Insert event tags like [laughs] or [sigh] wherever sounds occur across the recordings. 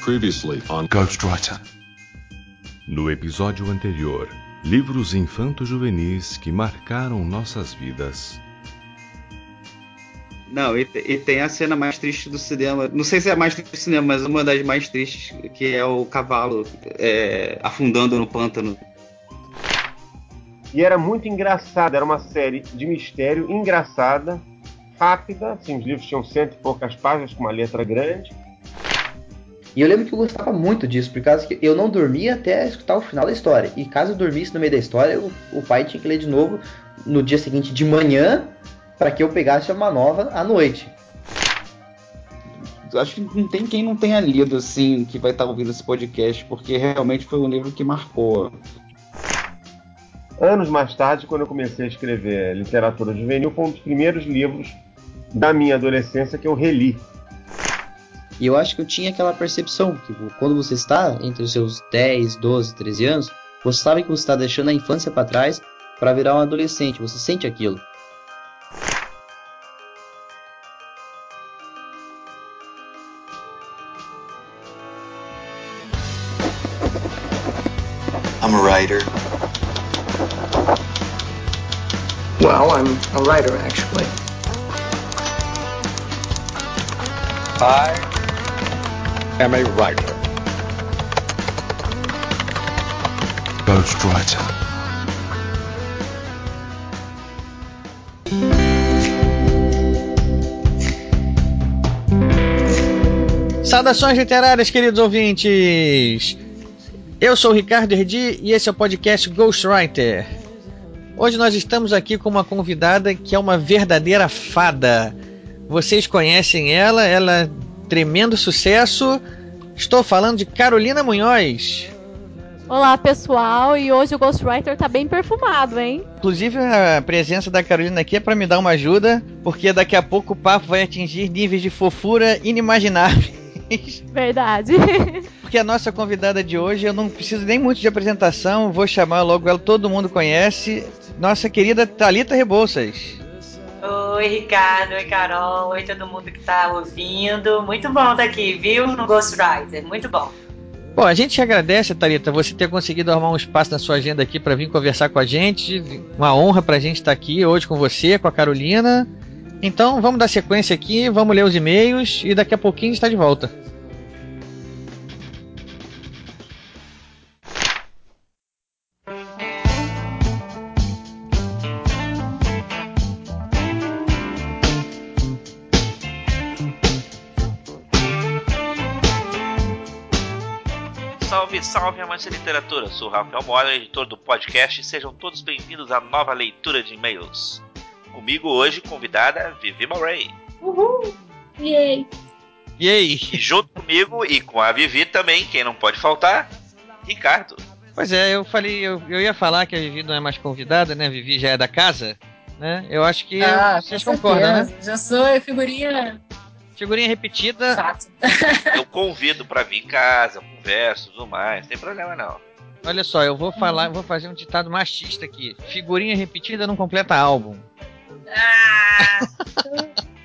Previously on Ghostwriter. No episódio anterior, livros infanto-juvenis que marcaram nossas vidas. Não, e, e, tem a cena mais triste do cinema. Não sei se é a mais triste do cinema, mas uma das mais tristes, que é o cavalo é, afundando no pântano. E era muito engraçado, era uma série de mistério engraçada, rápida, assim, os livros tinham cento e poucas páginas com uma letra grande. E eu lembro que eu gostava muito disso, por causa que eu não dormia até escutar o final da história. E caso eu dormisse no meio da história, o, o pai tinha que ler de novo no dia seguinte de manhã para que eu pegasse uma nova à noite. Acho que não tem quem não tenha lido assim que vai estar ouvindo esse podcast, porque realmente foi um livro que marcou. Anos mais tarde, quando eu comecei a escrever literatura juvenil, foi um dos primeiros livros da minha adolescência que eu reli. E eu acho que eu tinha aquela percepção que quando você está entre os seus 10, 12, 13 anos, você sabe que você está deixando a infância para trás para virar um adolescente, você sente aquilo. I'm a writer. Well, I'm a writer, actually. I am a writer. Ghostwriter. Saudações literárias, queridos ouvintes! Eu sou o Ricardo Erdi e esse é o podcast Ghostwriter. Hoje nós estamos aqui com uma convidada que é uma verdadeira fada. Vocês conhecem ela, ela tremendo sucesso. Estou falando de Carolina Munhoz. Olá pessoal, e hoje o Ghostwriter tá bem perfumado, hein? Inclusive a presença da Carolina aqui é para me dar uma ajuda, porque daqui a pouco o papo vai atingir níveis de fofura inimagináveis. Verdade. [laughs] Porque a nossa convidada de hoje, eu não preciso nem muito de apresentação, vou chamar logo ela, todo mundo conhece. Nossa querida Talita Rebouças. Oi, Ricardo, oi, Carol, oi, todo mundo que tá ouvindo. Muito bom estar aqui, viu? No Ghostwriter, muito bom. Bom, a gente agradece, Thalita, você ter conseguido arrumar um espaço na sua agenda aqui para vir conversar com a gente. Uma honra pra gente estar aqui hoje com você, com a Carolina. Então vamos dar sequência aqui, vamos ler os e-mails e daqui a pouquinho está de volta. Salve, amantes de literatura! Sou o Rafael Moura, editor do podcast, e sejam todos bem-vindos à nova leitura de e-mails. Comigo hoje, convidada Vivi Murray. Uhul! Yay! Yay! E junto comigo e com a Vivi também, quem não pode faltar, Ricardo. Pois é, eu falei, eu, eu ia falar que a Vivi não é mais convidada, né? A Vivi já é da casa, né? Eu acho que ah, vocês concordam, né? Já sou figurinha. Figurinha repetida. [laughs] Eu convido pra vir em casa, converso, tudo mais, não tem problema não. Olha só, eu vou falar, eu vou fazer um ditado machista aqui. Figurinha repetida não completa álbum. Ah!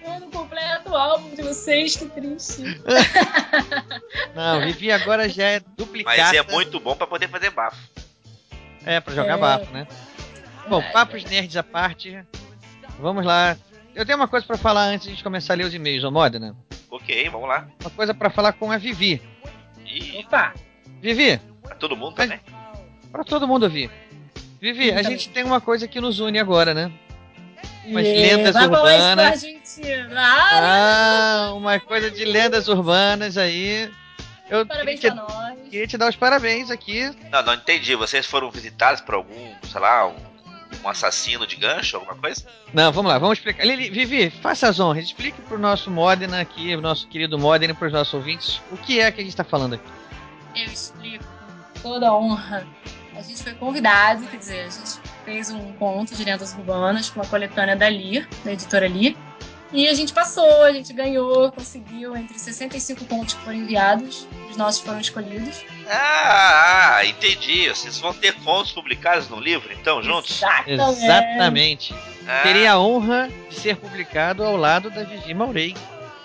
eu não completo o álbum de vocês, que triste. [laughs] Não, Vivi agora já é duplicada. Mas é muito bom pra poder fazer bafo. É, pra jogar É. bafo, né? Bom, papos nerds à parte. Vamos lá. Eu tenho uma coisa pra falar antes de a gente começar a ler os e-mails, ô Modena. Ok, vamos lá. Uma coisa pra falar com a Vivi. E Opa! Vivi, pra todo mundo também. pra todo mundo ouvir. Vivi, a gente tem uma coisa que nos une agora, né? Umas lendas vai falar isso pra urbanas. Ah, Ah, uma coisa de lendas urbanas aí. Eu parabéns queria pra te, nós. queria te dar os parabéns aqui. Não, não entendi. Vocês foram visitados por algum, sei lá, um, um assassino de gancho, alguma coisa? Não, vamos lá, vamos explicar. Lili, Vivi, faça as honras, explique pro nosso Modena aqui, o nosso querido Modena e pros nossos ouvintes, o que é que a gente tá falando aqui. Eu explico com toda a honra. A gente foi convidado, quer dizer, a gente fez um conto de lendas urbanas com uma coletânea da Lir, da editora Lir. E a gente passou, a gente ganhou, conseguiu entre 65 contos que foram enviados, os nossos foram escolhidos. Ah, entendi. Vocês vão ter contos publicados no livro, então, juntos? Exatamente. Ah, Teria a honra de ser publicado ao lado da Vivi Maurei.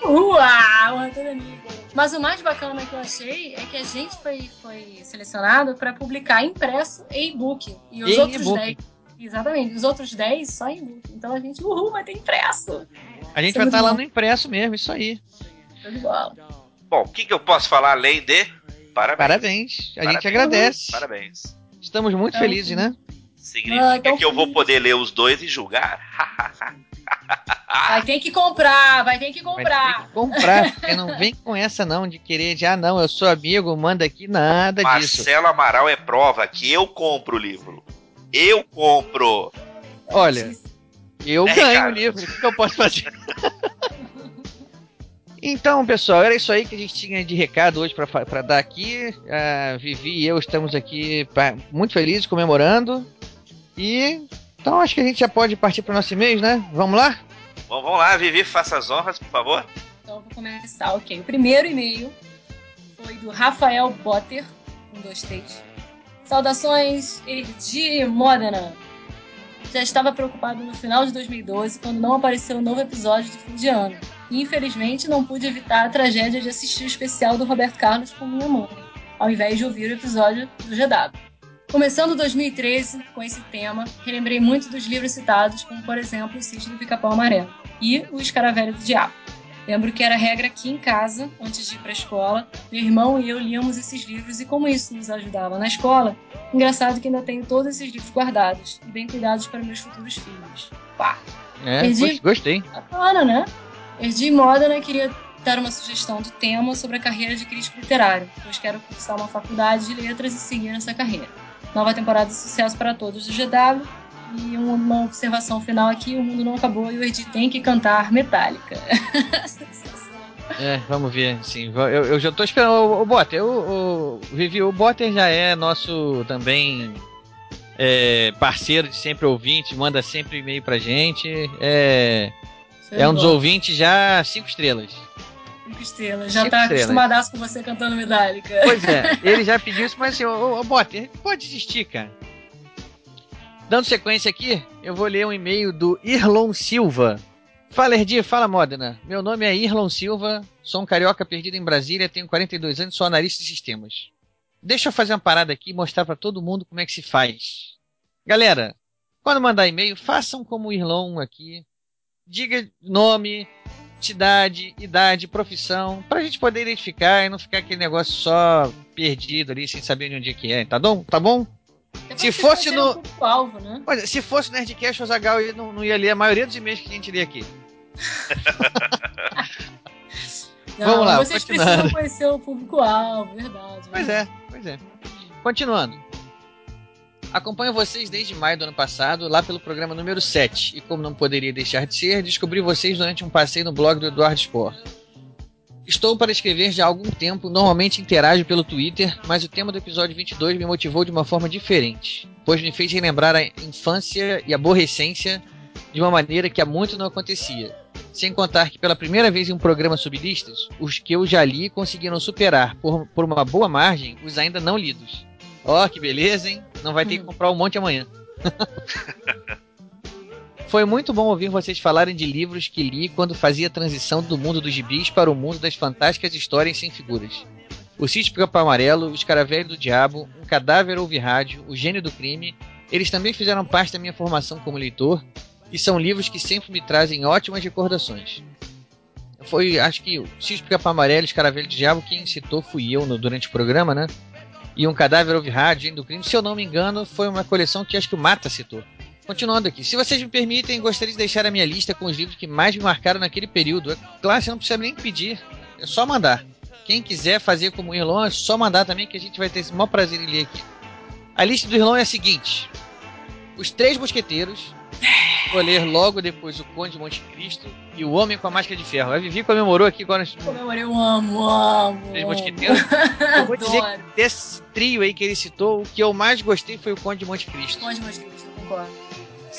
Uau, honra toda minha. Mas o mais bacana que eu achei é que a gente foi, foi selecionado para publicar impresso e e-book. E os E outros e-book. 10. Exatamente, os outros 10 só em e-book. Então a gente, uhul, vai ter impresso. A gente vai estar lá bom. no impresso mesmo, isso aí. De bola. Bom, o que, que eu posso falar além de parabéns? Parabéns. A gente Parabéns. agradece. Parabéns. Estamos muito Então, felizes, né? Significa Ah, então que eu vou feliz. poder ler os dois e julgar? [laughs] Vai ter que comprar, vai ter que Vai ter comprar. que comprar, porque não vem com essa não de querer de ah não, eu sou amigo, manda aqui nada disso. Marcelo Amaral é prova que eu compro o livro. Eu compro. Olha, eu É, ganho cara. o livro, o que, eu posso fazer? [laughs] então, pessoal, era isso aí que a gente tinha de recado hoje pra pra dar aqui. A Vivi e eu estamos aqui pa- muito felizes, comemorando. E então acho que a gente já pode partir para o nosso e-mail, né? Vamos lá? Bom, vamos lá, Vivi, faça as honras, por favor. Então eu vou começar, ok. O primeiro e-mail foi do Rafael Potter, um, dois, três. Saudações, Erdi Modena. Já estava preocupado no final de 2012 quando não apareceu um novo episódio de fim de ano. E infelizmente não pude evitar a tragédia de assistir o especial do Roberto Carlos com minha mãe, ao invés de ouvir o episódio do GW. Começando 2013 com esse tema, relembrei muito dos livros citados, como por exemplo O Sítio do Pica-Pau Amarelo e O Escaravelho do Diabo. Lembro que era regra aqui em casa, antes de ir para a escola, meu irmão e eu líamos esses livros e como isso nos ajudava na escola, engraçado que ainda tenho todos esses livros guardados e bem cuidados para meus futuros filhos. Pá, É, Perdi. gos- gostei. bacana, né? Erdi Modena queria dar uma sugestão do tema sobre a carreira de crítico literário, pois quero cursar uma faculdade de letras e seguir nessa carreira. Nova temporada de sucesso para todos do GW. E uma- observação final aqui: o mundo não acabou e o Erdi tem que cantar Metallica. [laughs] É, vamos ver, sim. Eu, eu já tô esperando. O, o Botter, o, o Vivi, o Botter já é nosso também é, parceiro de sempre ouvinte, manda sempre e-mail pra gente. É, é um dos ouvintes já cinco estrelas. Cinco estrelas. Já Cinco tá estrelas. acostumadaço com você cantando Metallica. Pois é, ele já [laughs] pediu isso, mas assim, ô, ô, ô Botter, pode desistir, cara. Dando sequência aqui, eu vou ler um e-mail do Irlon Silva. Fala, Erdi, fala, Modena. Meu nome é Irlon Silva, sou um carioca perdido em Brasília, tenho 42 anos, sou analista de sistemas. Deixa eu fazer uma parada aqui e mostrar pra todo mundo como é que se faz. Galera, quando mandar e-mail, façam como o Irlon aqui. Diga nome, cidade, idade, profissão, pra gente poder identificar e não ficar aquele negócio só perdido ali, sem saber de onde é que é, tá bom? Tá bom? Se fosse você no- um alvo, né? Olha, se fosse Nerdcast, o Zagal não, não ia ler a maioria dos e-mails que a gente lê aqui. [laughs] Não, Vamos lá, vocês continuando. precisam conhecer o público-alvo, verdade. Pois é, pois é. Continuando. Acompanho vocês desde maio do ano passado, lá pelo programa número 7. E como não poderia deixar de ser, descobri vocês durante um passeio no blog do Eduardo Sport. Estou para escrever já há algum tempo, normalmente interajo pelo Twitter, mas o tema do episódio 22 me motivou de uma forma diferente, pois me fez relembrar a infância e a aborrecência de uma maneira que há muito não acontecia. Sem contar que pela primeira vez em um programa sobre listas, os que eu já li conseguiram superar, por, por uma boa margem, os ainda não lidos. Ó, que beleza, hein? Não vai ter que comprar um monte amanhã. [laughs] Foi muito bom ouvir vocês falarem de livros que li quando fazia a transição do mundo dos gibis para o mundo das fantásticas histórias sem figuras. O Sítio Pica-Pau Amarelo, O Escaravelho do Diabo, Um Cadáver Ouve Rádio, O Gênio do Crime, eles também fizeram parte da minha formação como leitor e são livros que sempre me trazem ótimas recordações. Foi, acho que o Sítio Pica-Pau Amarelo, Escaravelho do Diabo, quem citou fui eu no, durante o programa, né? E Um Cadáver Ouve Rádio, Gênio do Crime, se eu não me engano, foi uma coleção que acho que o Mata citou. Continuando aqui, se vocês me permitem, gostaria de deixar a minha lista com os livros que mais me marcaram naquele período. É claro, você não precisa nem pedir, é só mandar. Quem quiser fazer como o Irlon, é só mandar também que a gente vai ter esse maior prazer em ler aqui. A lista do Irlon é a seguinte: Os Três Mosqueteiros, vou ler logo depois O Conde de Monte Cristo e O Homem com a Máscara de Ferro. A Vivi comemorou aqui agora Comemorei, eu amo, amo. Três. Mosqueteiros. [laughs] Eu vou dizer que desse trio aí que ele citou, o que eu mais gostei foi O Conde de Monte Cristo. Conde de Monte Cristo, eu concordo.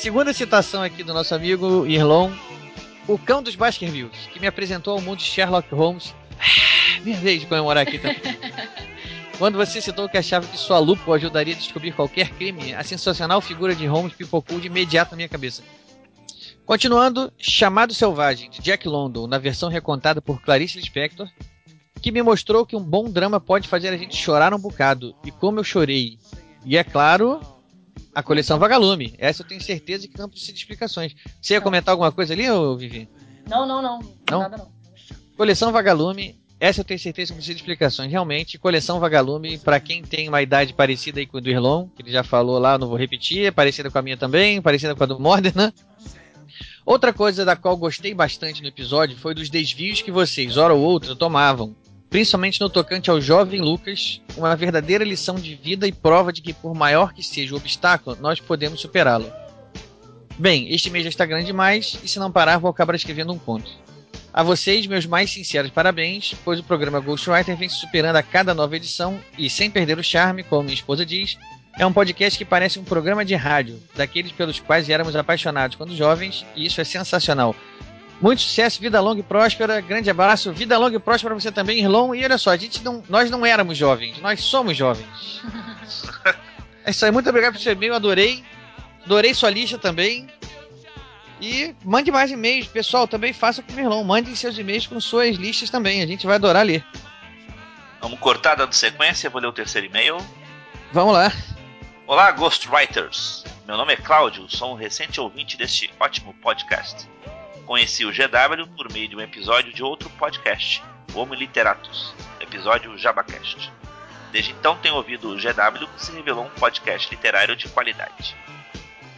Segunda citação aqui do nosso amigo Irlon, o cão dos Baskervilles, que me apresentou ao mundo de Sherlock Holmes. Ah, Minha vez de comemorar aqui também. [laughs] Quando você citou que achava que sua lupa o ajudaria a descobrir qualquer crime, a sensacional figura de Holmes pipocou de imediato na minha cabeça. Continuando, Chamado Selvagem, de Jack London, na versão recontada por Clarice Lispector, que me mostrou que um bom drama pode fazer a gente chorar um bocado, e como eu chorei. E é claro, a coleção Vagalume. Essa eu tenho certeza que não precisa de explicações. Você ia comentar alguma coisa ali, ou Vivi? Não, não, não. Não? Nada não. Coleção Vagalume, essa eu tenho certeza que não precisa de explicações. Realmente, coleção Vagalume, para quem tem uma idade parecida aí com o do Irlon, que ele já falou lá, não vou repetir, é parecida com a minha também, parecida com a do Modena. Outra coisa da qual gostei bastante no episódio foi dos desvios que vocês, hora ou outra, tomavam. Principalmente no tocante ao jovem Lucas, uma verdadeira lição de vida e prova de que, por maior que seja o obstáculo, nós podemos superá-lo. Bem, este mês já está grande demais, e se não parar, vou acabar escrevendo um conto. A vocês, meus mais sinceros parabéns, pois o programa Ghostwriter vem se superando a cada nova edição e, sem perder o charme, como minha esposa diz, é um podcast que parece um programa de rádio, daqueles pelos quais éramos apaixonados quando jovens, e isso é sensacional. Muito sucesso, vida longa e próspera, grande abraço, vida longa e próspera para você também, Irlon. E olha só, a gente não, nós não éramos jovens, nós somos jovens. [laughs] É isso aí, muito obrigado por seu e-mail, adorei. Adorei sua lista também. E mande mais e-mails, pessoal, também faça com o Irlon, mandem seus e-mails com suas listas também, a gente vai adorar ler. Vamos cortar dando sequência, vou ler o terceiro e-mail. Vamos lá. Olá, Ghostwriters! Meu nome é Cláudio, sou um recente ouvinte deste ótimo podcast. Conheci o GW por meio de um episódio de outro podcast, Homo Literatus, episódio Jabacast. Desde então tenho ouvido o GW, que se revelou um podcast literário de qualidade.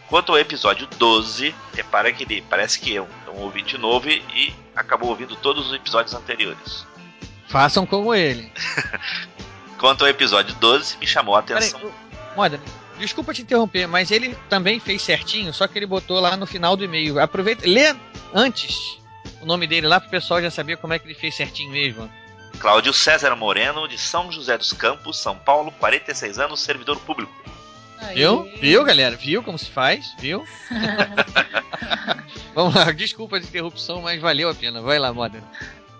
Quanto ao episódio 12, repara que ele parece que é um, um ouvinte novo e, acabou ouvindo todos os episódios anteriores. Façam como ele. [laughs] Quanto ao episódio 12, me chamou a atenção. Peraí, desculpa te interromper, mas ele também fez certinho, só que ele botou lá no final do e-mail. Aproveita, lê antes o nome dele lá pro pessoal já saber como é que ele fez certinho mesmo. Cláudio César Moreno, de São José dos Campos, São Paulo, 46 anos, servidor público. Aí. Viu? Viu, galera? Viu como se faz? Viu? [laughs] Vamos lá, desculpa a interrupção, mas valeu a pena. Vai lá, Moda.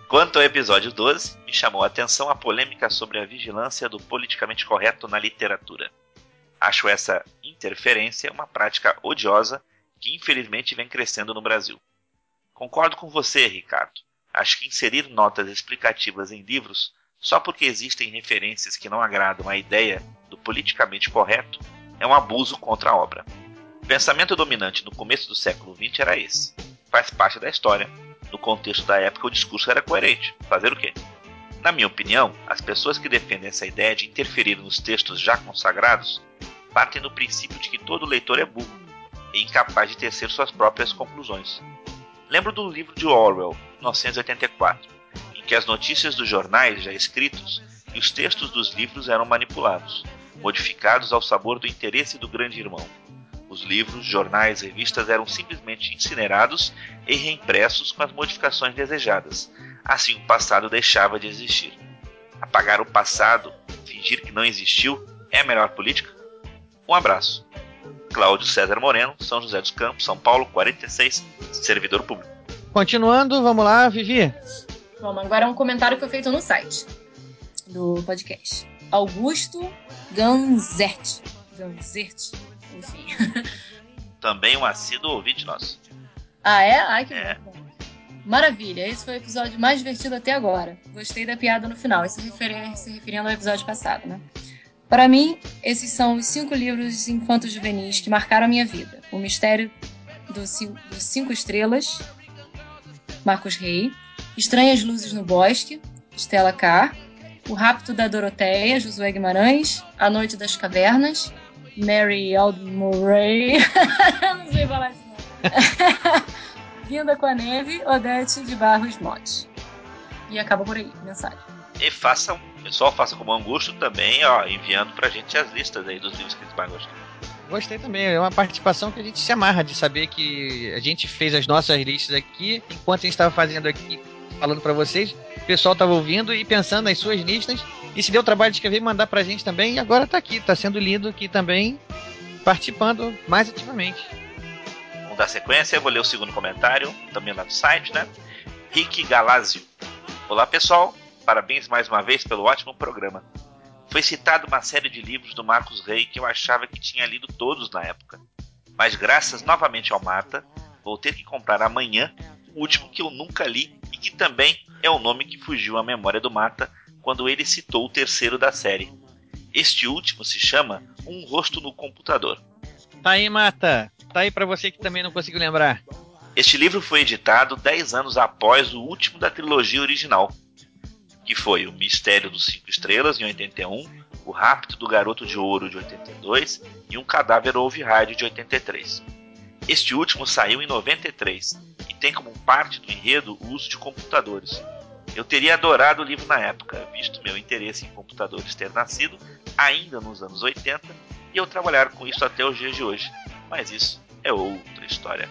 Quanto ao episódio 12, me chamou a atenção a polêmica sobre a vigilância do politicamente correto na literatura. Acho essa interferência uma prática odiosa que infelizmente vem crescendo no Brasil. Concordo com você, Ricardo. Acho que inserir notas explicativas em livros só porque existem referências que não agradam à ideia do politicamente correto é um abuso contra a obra. O pensamento dominante no começo do século XX era esse. Faz parte da história. No contexto da época, o discurso era coerente. Fazer o quê? Na minha opinião, as pessoas que defendem essa ideia de interferir nos textos já consagrados partem do princípio de que todo leitor é burro e incapaz de tecer suas próprias conclusões. Lembro do livro de Orwell, 1984, em que as notícias dos jornais já escritos e os textos dos livros eram manipulados, modificados ao sabor do interesse do grande irmão. Os livros, jornais, revistas eram simplesmente incinerados e reimpressos com as modificações desejadas. Assim o passado deixava de existir. Apagar o passado, fingir que não existiu, é a melhor política? Um abraço. Cláudio César Moreno, São José dos Campos, São Paulo, 46, servidor público. Continuando, vamos lá, Vivi. Vamos, agora é um comentário que foi feito no site do podcast. Augusto Ganzert. Ganzert. Enfim. [laughs] Também um assíduo ouvinte nosso. Ah, é? Ai, que É. bom. Maravilha, esse foi o episódio mais divertido até agora. Gostei da piada no final, isso se referi- se referindo ao episódio passado, né? Para mim, esses são os cinco livros infantos juvenis que marcaram a minha vida. O Mistério dos Cin- dos Cinco Estrelas, Marcos Rey. Estranhas Luzes no Bosque, Stella Carr. O Rapto da Doroteia, Josué Guimarães. A Noite das Cavernas, Mary Aldmurray. [laughs] Não sei falar isso. [laughs] Vinda com a Neve, Odete de Barros Mote. E acaba por aí, mensagem. E façam, pessoal, faça como Angusto também, ó, enviando pra gente as listas aí dos livros que eles mais gostam. Gostei também, é uma participação que a gente se amarra de saber que a gente fez as nossas listas aqui, enquanto a gente estava fazendo aqui, falando pra vocês, o pessoal estava ouvindo e pensando nas suas listas, e se deu o trabalho de escrever e mandar pra gente também, e agora tá aqui, tá sendo lido aqui também, participando mais ativamente. Vamos dar sequência, eu vou ler o segundo comentário, também lá do site, né? Rick Galazio. Olá pessoal, parabéns mais uma vez pelo ótimo programa. Foi citado uma série de livros do Marcos Rey que eu achava que tinha lido todos na época. Mas graças novamente ao Mata, vou ter que comprar amanhã o último que eu nunca li e que também é o nome que fugiu à memória do Mata quando ele citou o terceiro da série. Este último se chama Um Rosto no Computador. Tá aí, Mata. Tá aí para você que também não conseguiu lembrar. Este livro foi editado 10 anos após o último da trilogia original, que foi O Mistério dos Cinco Estrelas, em 81, O Rapto do Garoto de Ouro, de 82 e Um Cadáver Ouve Rádio, de 83. Este último saiu em 93 e tem como parte do enredo o uso de computadores. Eu teria adorado o livro na época, visto meu interesse em computadores ter nascido ainda nos anos 80 e eu trabalhar com isso até os dias de hoje. Mas isso é outra história.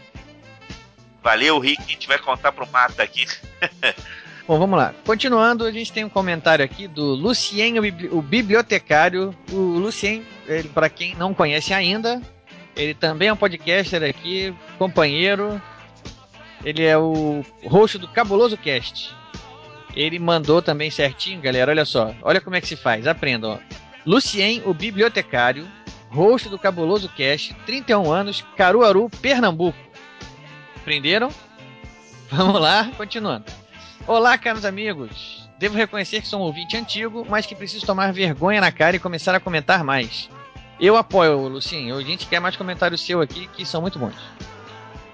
Valeu, Rick. A gente vai contar pro Mata aqui. [laughs] Bom, vamos lá. Continuando, a gente tem um comentário aqui do Lucien, o bibliotecário. O Lucien, para quem não conhece ainda, ele também é um podcaster aqui, companheiro. Ele é o host do Cabuloso Cast. Ele mandou também certinho, galera. Olha só. Olha como é que se faz. Aprendam. Lucien, o bibliotecário, host do Cabuloso Cast, 31 anos, Caruaru, Pernambuco. Aprenderam? Vamos lá, continuando. Olá, caros amigos. Devo reconhecer que sou um ouvinte antigo, mas que preciso tomar vergonha na cara e começar a comentar mais. Eu apoio, Lucinho. A gente quer mais comentários seu aqui, que são muito bons.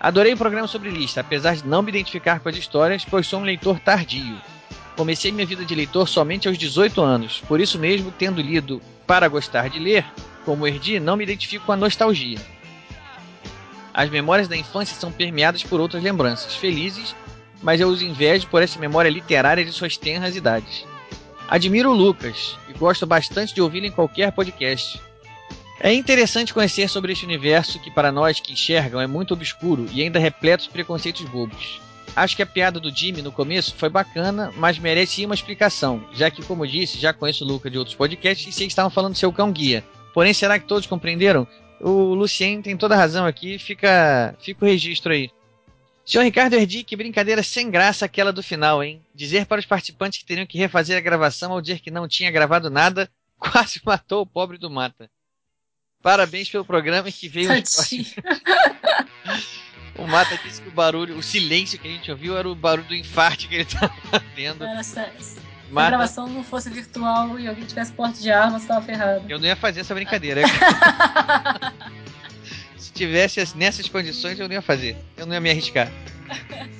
Adorei o programa sobre lista, apesar de não me identificar com as histórias, pois sou um leitor tardio. Comecei minha vida de leitor somente aos 18 anos, por isso mesmo, tendo lido para gostar de ler, como Erdi, não me identifico com a nostalgia. As memórias da infância são permeadas por outras lembranças felizes, mas eu os invejo por essa memória literária de suas tenras idades. Admiro o Lucas e gosto bastante de ouvi-lo em qualquer podcast. É interessante conhecer sobre este universo que, para nós que enxergam, é muito obscuro e ainda repleto de preconceitos bobos. Acho que a piada do Jimmy no começo foi bacana, mas merece uma explicação, já que, como disse, já conheço o Lucas de outros podcasts e sei que estavam falando do seu cão guia. Porém, será que todos compreenderam? O Lucien tem toda razão aqui, fica, fica o registro aí. Senhor Ricardo Erdi, que brincadeira sem graça aquela do final, hein? Dizer para os participantes que teriam que refazer a gravação ao dizer que não tinha gravado nada, [laughs] quase matou o pobre do Mata. Parabéns pelo programa que veio. [laughs] o Mata disse que o barulho, o silêncio que a gente ouviu era o barulho do infarte que ele estava tendo. Se Mata... a gravação não fosse virtual e alguém tivesse porte de arma, você tava ferrado. Eu não ia fazer essa brincadeira. [laughs] Se tivesse nessas condições, eu não ia fazer. Eu não ia me arriscar. [laughs]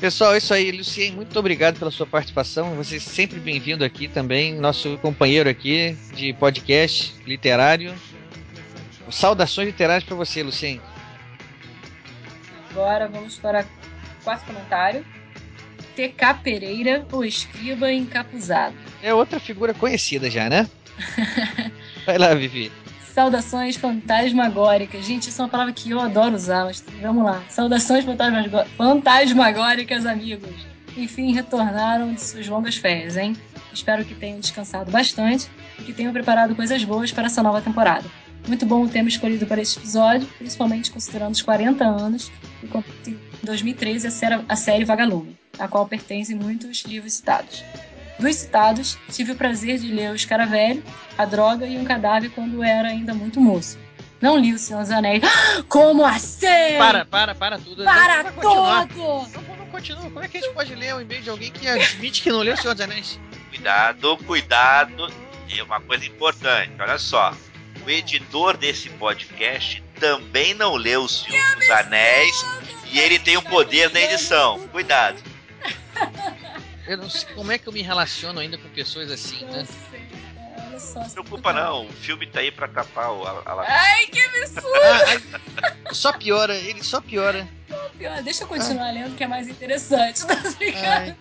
Pessoal, é isso aí. Lucien, muito obrigado pela sua participação. Você é sempre bem-vindo aqui também, nosso companheiro aqui de podcast literário. Saudações literárias para você, Lucien. Agora vamos para quatro comentários. TK Pereira, o escriba encapuzado. É outra figura conhecida já, né? [laughs] Vai lá, Vivi. Saudações fantasmagóricas. Gente, isso é uma palavra que eu adoro usar, mas vamos lá. Saudações fantasmagóricas, amigos. Enfim, retornaram de suas longas férias, hein? Espero que tenham descansado bastante e que tenham preparado coisas boas para essa nova temporada. Muito bom o tema escolhido para este episódio, principalmente considerando os 40 anos e em 2013 a série, a série Vagalume a qual pertencem muitos livros citados. Dos citados, tive o prazer de ler O Escaravelho, A Droga e Um Cadáver quando era ainda muito moço. Não li O Senhor dos Anéis. Como assim? Para, para, para tudo. Para não, tudo! Não, não continua. Como é que a gente pode ler o e-mail de alguém que admite que não leu O Senhor dos Anéis? Cuidado, cuidado. É uma coisa importante. Olha só. O editor desse podcast também não leu O Senhor dos Anéis e ele tem o poder da edição. Cuidado. [laughs] Eu não sei como é que eu me relaciono ainda com pessoas assim, né? Não se preocupa não, o filme tá aí pra tapar o, a, a... Ai, que absurdo! Ah, só piora, ele só piora. piora. Deixa eu continuar ah. lendo que é mais interessante, tá [laughs]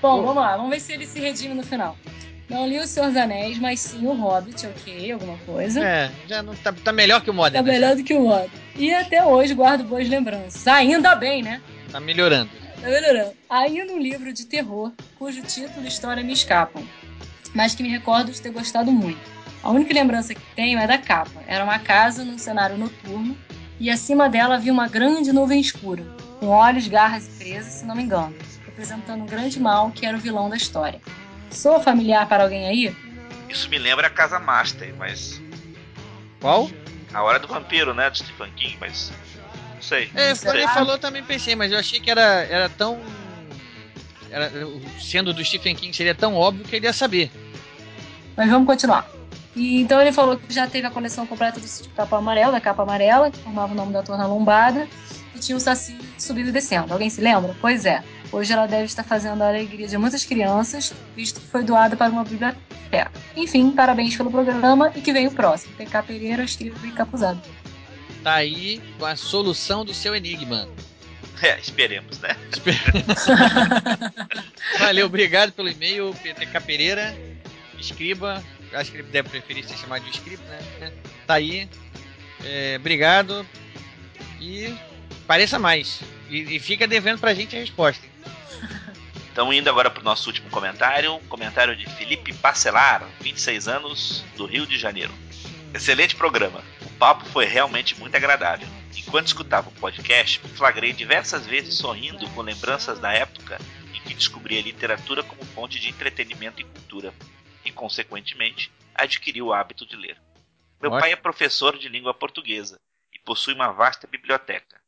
Bom, vamos lá, vamos ver se ele se redime no final. Não li O Senhor dos Anéis, mas sim O Hobbit, ok, alguma coisa. É, já não tá, tá melhor que o Modern. Tá melhor do que o Modern. E até hoje guardo boas lembranças. Ainda bem, né? Tá melhorando. Tá melhorando. Ainda um livro de terror, cujo título e história me escapam, mas que me recordo de ter gostado muito. A única lembrança que tenho é da capa. Era uma casa num cenário noturno e acima dela havia uma grande nuvem escura, com olhos, garras e presas, se não me engano, representando um grande mal que era o vilão da história. Sou familiar para alguém aí? Isso me lembra a Casa Master, mas. Qual? A Hora do Vampiro, né? Do Stephen King, mas. Sei. É, quando ele falou eu também pensei, mas eu achei que era, era tão. Era, sendo do Stephen King, seria tão óbvio que ele ia saber. Mas vamos continuar. E, então ele falou que já teve a coleção completa do sítio Capa Amarela, da capa amarela, que formava o nome da torre lombada, e tinha o Saci subindo e descendo. Alguém se lembra? Pois é. Hoje ela deve estar fazendo a alegria de muitas crianças, visto que foi doada para uma biblioteca. Enfim, parabéns pelo programa e que vem o próximo. TK Pereira, Estribo e Capuzado. Tá aí com a solução do seu enigma. [laughs] É, esperemos, né? [laughs] Valeu, obrigado pelo e-mail, PTK Pereira, escriba. Acho que ele deve preferir ser chamado de escriba, né? Tá aí. É, obrigado. E pareça mais. E, e fica devendo pra gente a resposta. [laughs] Então, indo agora para o nosso último comentário, comentário de Felipe Bacelar, 26 anos, do Rio de Janeiro. Excelente programa. O papo foi realmente muito agradável. Enquanto escutava o podcast, me flagrei diversas vezes sorrindo com lembranças da época em que descobri a literatura como fonte de entretenimento e cultura, e, consequentemente, adquiri o hábito de ler. Meu Ótimo. pai é professor de língua portuguesa e possui uma vasta biblioteca.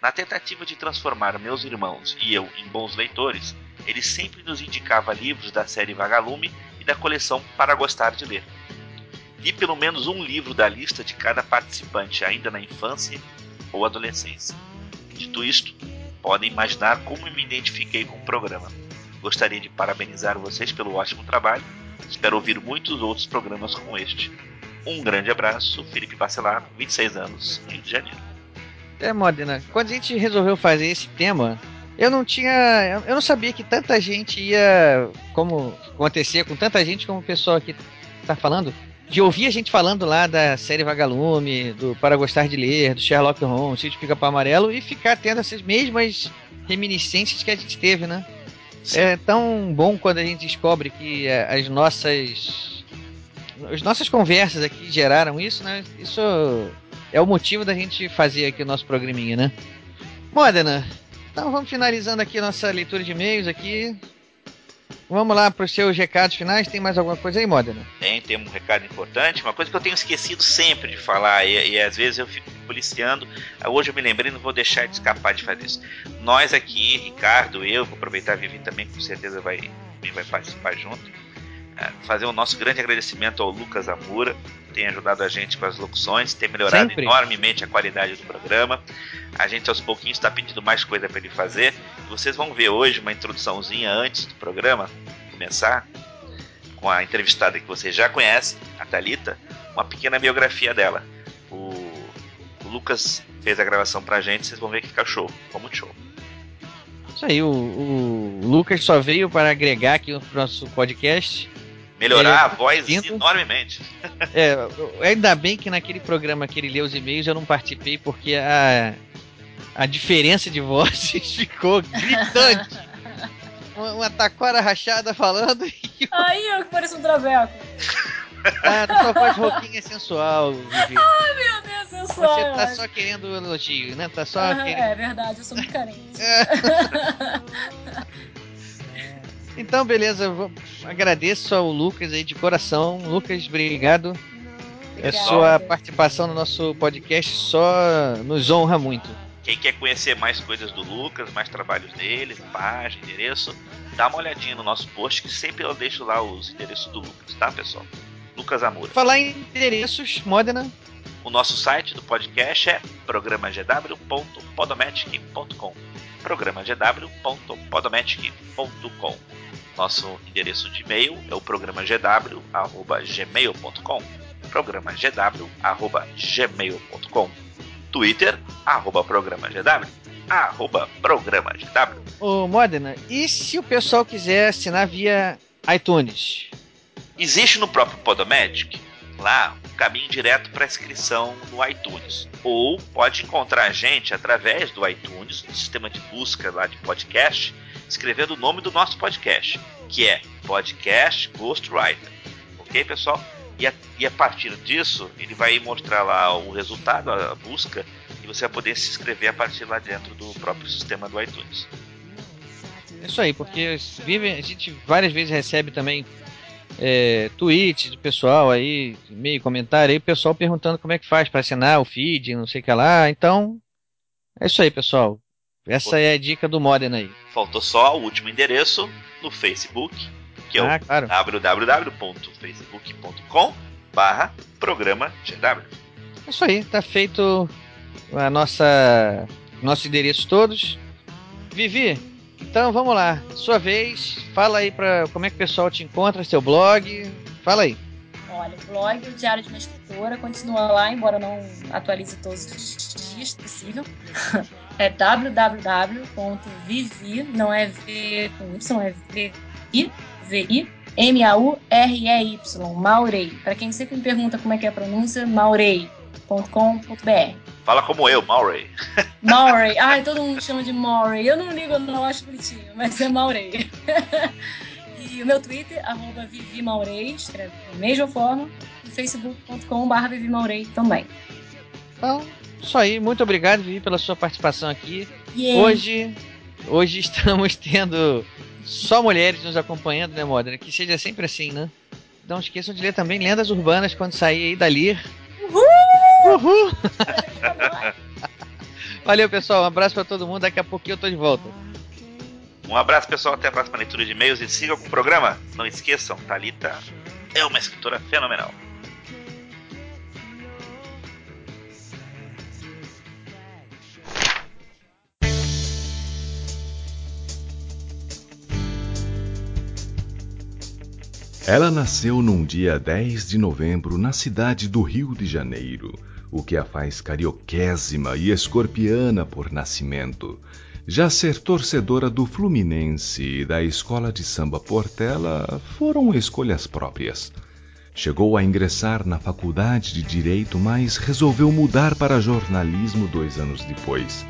Na tentativa de transformar meus irmãos e eu em bons leitores, ele sempre nos indicava livros da série Vagalume e da coleção Para Gostar de Ler. Li pelo menos um livro da lista de cada participante ainda na infância ou adolescência. Dito isto, podem imaginar como me identifiquei com o programa. Gostaria de parabenizar vocês pelo ótimo trabalho. Espero ouvir muitos outros programas como este. Um grande abraço, Felipe Bacelar, 26 anos, Rio de Janeiro. É, Modena, quando a gente resolveu fazer esse tema, eu não tinha. Eu não sabia que tanta gente ia. Como acontecer com tanta gente como o pessoal aqui tá falando. De ouvir a gente falando lá da série Vagalume, do Para Gostar de Ler, do Sherlock Holmes, Sítio Pica-Pau Amarelo e ficar tendo essas mesmas reminiscências que a gente teve, né? É tão bom quando a gente descobre que é, as nossas. As nossas conversas aqui geraram isso, né? Isso é o motivo da gente fazer aqui o nosso programinha, né? Modena, então vamos finalizando aqui nossa leitura de e-mails aqui. Vamos lá para os seus recados finais. Tem mais alguma coisa aí, Modena? Tem, tem um recado importante, uma coisa que eu tenho esquecido sempre de falar e, e às vezes eu fico policiando. Hoje eu me lembrei, não vou deixar de escapar de fazer isso. Nós aqui, Ricardo, eu, vou aproveitar a Vivi também, com certeza vai, vai participar junto. Ah, Fazer o nosso grande agradecimento ao Lucas Amura, que tem ajudado a gente com as locuções, tem melhorado Sempre. enormemente a qualidade do programa. A gente aos pouquinhos está pedindo mais coisa para ele fazer. E vocês vão ver hoje uma introduçãozinha antes do programa começar, com a entrevistada que vocês já conhecem, a Thalita, uma pequena biografia dela. O, o Lucas fez a gravação pra gente, vocês vão ver que fica show, ficou muito show. Isso aí, o, o Lucas só veio para agregar aqui no nosso podcast. Melhorar é a voz enormemente. É, ainda bem que naquele programa que ele leu os e-mails eu não participei, porque a, a diferença de vozes [laughs] ficou gritante. [laughs] Uma, uma taquara rachada falando e Aí eu que pareço um traveco. a tua voz roupinha é sensual, Vivi. [laughs] Ai, meu Deus, sensual. Você tá só querendo elogio, né? Tá só Aham, querendo. É verdade, eu sou muito carente. Então, beleza. Agradeço ao Lucas aí de coração. Lucas, obrigado. A Obrigada. sua participação no nosso podcast só nos honra muito. Quem quer conhecer mais coisas do Lucas, mais trabalhos dele, página, endereço, dá uma olhadinha no nosso post que sempre eu deixo lá os endereços do Lucas, tá, pessoal? Lucas Amura. Falar em endereços, Modena. O nosso site do podcast é programagw.podomatic.com programagw.podomatic.com Nosso endereço de e-mail é o programagw.gmail.com programagw.gmail.com Twitter, arroba programagw, arroba programagw. Ô, Modena, e se o pessoal quiser assinar via iTunes? Existe no próprio Podomatic lá um caminho direto para inscrição no iTunes. Ou pode encontrar a gente através do iTunes, no sistema de busca lá de podcast, escrevendo o nome do nosso podcast, que é Podcast Ghostwriter. Ok, pessoal? E a, e a partir disso, ele vai mostrar lá o resultado, a busca, e você vai poder se inscrever a partir lá dentro do próprio sistema do iTunes. É isso aí, porque vive, a gente várias vezes recebe também é, tweets do pessoal aí, e-mail, comentário aí, o pessoal perguntando como é que faz para assinar o feed, não sei o que lá. Então, É isso aí, pessoal. Essa é a dica do Modena aí. Faltou só o último endereço no Facebook, que é Ah, o claro. www.facebook.com barra programa GW. É isso aí, tá feito a nossa nosso endereço todos. Vivi, então vamos lá, sua vez. Fala aí para como é que o pessoal te encontra, seu blog. Fala aí. Olha, o blog, o Diário de uma Escritora, continua lá, embora não atualize todos os dias possível. [laughs] É www.vivi, não é V com Y, é V-I, V-I, M-A-U-R-E-Y, Maurei. Para quem sempre me pergunta como é que é a pronúncia, maurei.com.br. Fala como eu, Maury. [laughs] Maurey. Ai, todo mundo chama de Maurey. Eu não ligo, eu não acho bonitinho, mas é Maurey. [laughs] e o meu Twitter, arroba Vivi Maurey, escreve da mesma forma. E facebook.com.br Vivi Maurey também. Então, isso aí, muito obrigado, Vivi, pela sua participação aqui. Yeah. Hoje, hoje [laughs] estamos tendo só mulheres nos acompanhando, né, Modena? Que seja sempre assim, né? Não esqueçam de ler também Lendas Urbanas quando sair aí da Lir. Uhul! Uhul! Valeu, pessoal. Um abraço pra todo mundo. Daqui a pouquinho eu tô de volta. Um abraço, pessoal. Até a próxima leitura de e-mails e sigam com o programa. Não esqueçam, Thalita é uma escritora fenomenal. Ela nasceu num dia 10 de novembro na cidade do Rio de Janeiro, o que a faz carioquésima e escorpiana por nascimento. Já ser torcedora do Fluminense e da escola de samba Portela foram escolhas próprias. Chegou a ingressar na faculdade de Direito, mas resolveu mudar para jornalismo dois anos depois.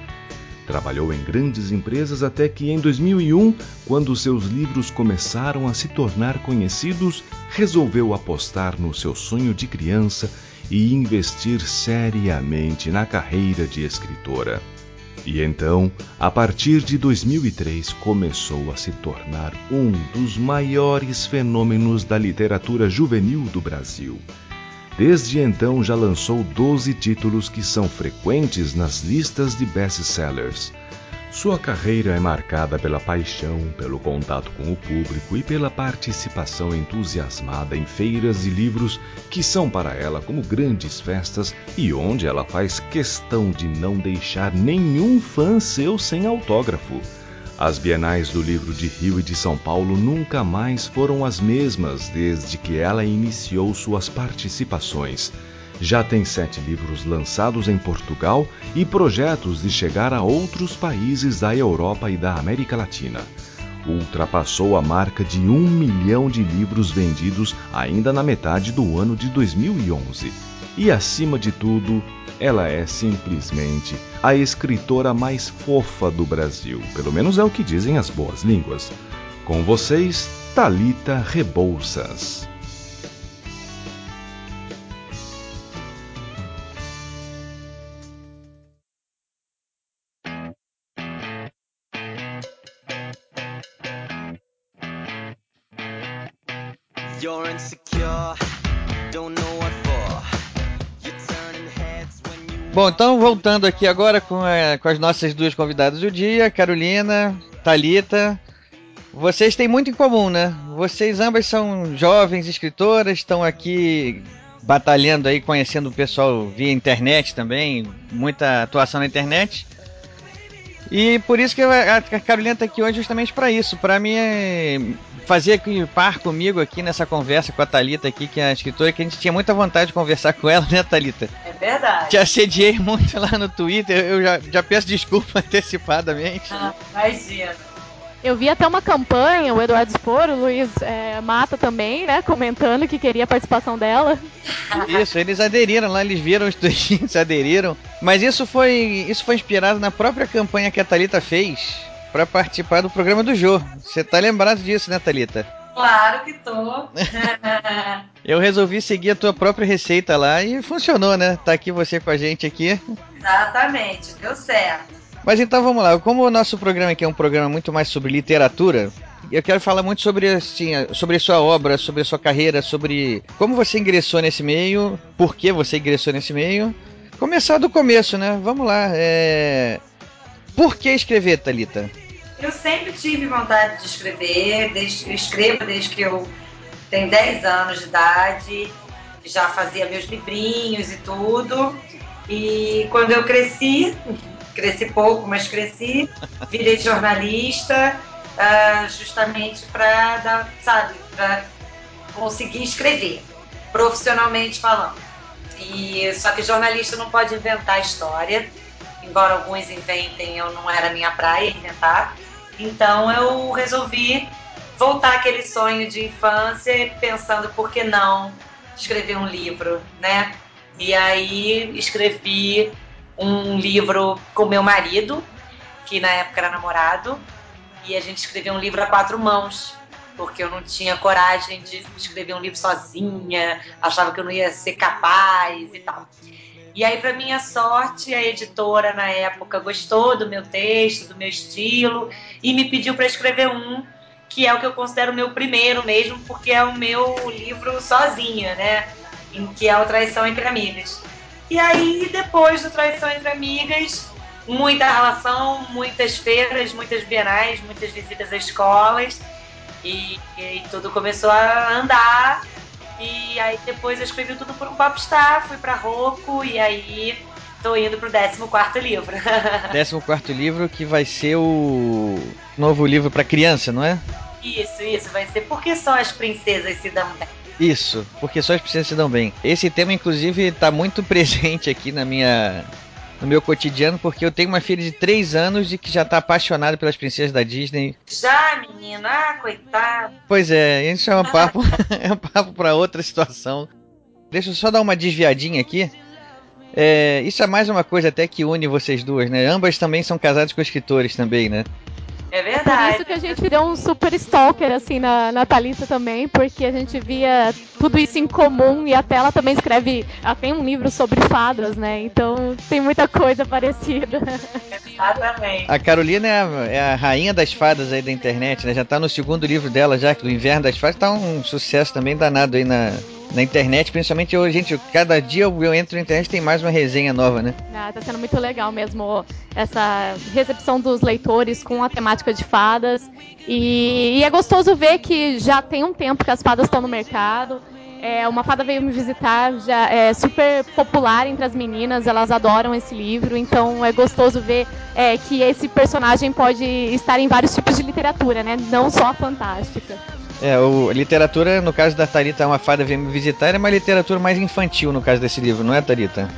Trabalhou em grandes empresas até que em 2001, quando seus livros começaram a se tornar conhecidos, resolveu apostar no seu sonho de criança e investir seriamente na carreira de escritora. E então, a partir de 2003, começou a se tornar um dos maiores fenômenos da literatura juvenil do Brasil. Desde então já lançou 12 títulos que são frequentes nas listas de best-sellers. Sua carreira é marcada pela paixão, pelo contato com o público e pela participação entusiasmada em feiras de livros que são para ela como grandes festas e onde ela faz questão de não deixar nenhum fã seu sem autógrafo. As bienais do livro de Rio e de São Paulo nunca mais foram as mesmas desde que ela iniciou suas participações. Já tem sete livros lançados em Portugal e projetos de chegar a outros países da Europa e da América Latina. Ultrapassou a marca de um milhão de livros vendidos ainda na metade do ano de 2011. E acima de tudo, ela é simplesmente a escritora mais fofa do Brasil, pelo menos é o que dizem as boas línguas. Com vocês, Talita Rebouças. You're insecure, Bom, então voltando aqui agora com, a- com as nossas duas convidadas do dia, Carolina, Talita. Vocês têm muito em comum, né? Vocês ambas são jovens escritoras, estão aqui batalhando aí, conhecendo o pessoal via internet também, muita atuação na internet. E por isso que a Carolina está aqui hoje justamente para isso, para me fazer aqui par comigo aqui nessa conversa com a Talita aqui, que é a escritora, que a gente tinha muita vontade de conversar com ela, [laughs] né, Talita? É verdade. Te assediei muito [laughs] lá no Twitter, eu já, já peço desculpa [laughs] antecipadamente. Ah, imagina. Eu vi até uma campanha, o Eduardo Spor, o Luiz é, Mata também, né? Comentando que queria a participação dela. Isso, eles aderiram lá, eles viram os tweets, [laughs] aderiram. Mas isso foi, isso foi inspirado na própria campanha que a Thalita fez para participar do programa do Jô. Você tá lembrado disso, né, Thalita? Claro que tô. [laughs] Eu resolvi seguir a tua própria receita lá e funcionou, né? Tá aqui você com a gente aqui. Exatamente, deu certo. Mas então vamos lá, como o nosso programa aqui é um programa muito mais sobre literatura, eu quero falar muito sobre assim, sobre sua obra, sobre sua carreira, sobre como você ingressou nesse meio, por que você ingressou nesse meio. Começar do começo, né? Vamos lá. é, Por que escrever, Thalita? Eu sempre tive vontade de escrever, desde, eu escrevo desde que eu tenho 10 anos de idade, já fazia meus livrinhos e tudo. E quando eu cresci, cresci pouco, mas cresci, virei jornalista, uh, justamente para dar, sabe, para conseguir escrever, profissionalmente falando. E só que jornalista não pode inventar história, embora alguns inventem, eu não era minha praia inventar. Então eu resolvi voltar aquele sonho de infância, pensando por que não escrever um livro, né? E aí escrevi um livro com meu marido, que na época era namorado, e a gente escreveu um livro a quatro mãos, porque eu não tinha coragem de escrever um livro sozinha, achava que eu não ia ser capaz e tal. E aí, para minha sorte, a editora na época gostou do meu texto, do meu estilo, e me pediu para escrever um que é o que eu considero o meu primeiro mesmo, porque é o meu livro sozinha, né? Em que é o Traição entre Amigas. E aí, depois do Traição entre Amigas, muita relação, muitas feiras, muitas bienais, muitas visitas a escolas. E, e tudo começou a andar. E aí depois eu escrevi tudo por um popstar, fui pra Rocco e aí tô indo pro 14 livro. [laughs] 14 livro que vai ser o novo livro para criança, não é? Isso, isso, vai ser Por que só as princesas se dão bem? Isso, porque só as princesas se dão bem. Esse tema, inclusive, está muito [laughs] presente aqui na minha, no meu cotidiano, porque eu tenho uma filha de 3 anos e que já está apaixonada pelas princesas da Disney. Já, menina? Ah, coitado. Pois é, isso é um papo, [laughs] é um papo para outra situação. Deixa eu só dar uma desviadinha aqui. É, isso é mais uma coisa até que une vocês duas, né? Ambas também são casadas com escritores também, né? É verdade. Por isso que a gente deu um super stalker, assim, na, na Thalissa também, porque a gente via tudo isso em comum e até ela também escreve. Ela tem um livro sobre fadas, né? Então tem muita coisa parecida. Exatamente. A Carolina é a, é a, rainha das fadas aí da internet, né? Já tá no segundo livro dela, já, que do Inverno das Fadas, tá um sucesso também danado aí na, na internet, principalmente hoje, gente, cada dia eu entro na internet tem mais uma resenha nova, né? Ah, tá sendo muito legal mesmo essa recepção dos leitores com a temática de fadas. E, e é gostoso ver que já tem um tempo que as fadas estão no mercado. É, uma fada veio me visitar, já é super popular entre as meninas, elas adoram esse livro, então é gostoso ver é, que esse personagem pode estar em vários tipos de literatura, né? Não só a fantástica. É, o, a literatura, no caso da Tarita, uma fada vem me visitar, é uma literatura mais infantil no caso desse livro, não é, Tarita?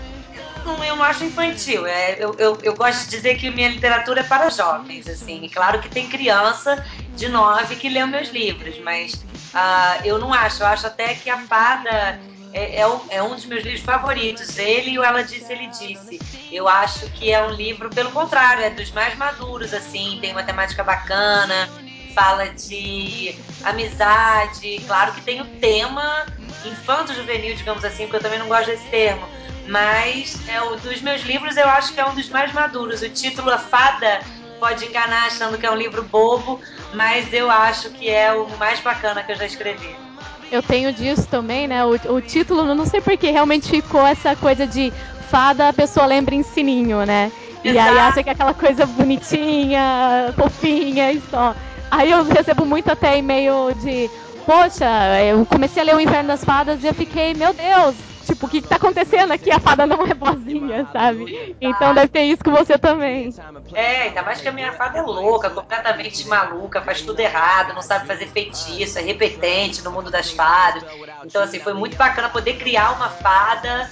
Não, eu acho infantil. É, eu, eu, eu gosto de dizer que minha literatura é para jovens, assim. Claro que tem criança de nove que lê meus livros, mas uh, eu não acho. Eu acho até que a fada é, é, um, é, um, dos meus livros favoritos. Ele e o Ela Disse, Ele Disse. Eu acho que é um livro, pelo contrário, é dos mais maduros, assim, tem uma temática bacana, fala de amizade, claro que tem o tema infanto-juvenil, digamos assim, porque eu também não gosto desse termo. Mas é o dos meus livros eu acho que é um dos mais maduros. O título A Fada pode enganar achando que é um livro bobo, mas eu acho que é o mais bacana que eu já escrevi. Eu tenho disso também, né? O, o título, não sei porque realmente ficou essa coisa de fada, a pessoa lembra em sininho, né? E aí acha que é aquela coisa bonitinha, fofinha e só. Aí eu recebo muito até e-mail de, poxa, eu comecei a ler o Inverno das Fadas e eu fiquei, meu Deus, tipo, o que, que tá acontecendo aqui? A fada não é boazinha, sabe? Então deve ter isso com você também. É, ainda mais que a minha fada é louca, completamente maluca, faz tudo errado, não sabe fazer feitiço, é repetente no mundo das fadas. Então, assim, foi muito bacana poder criar uma fada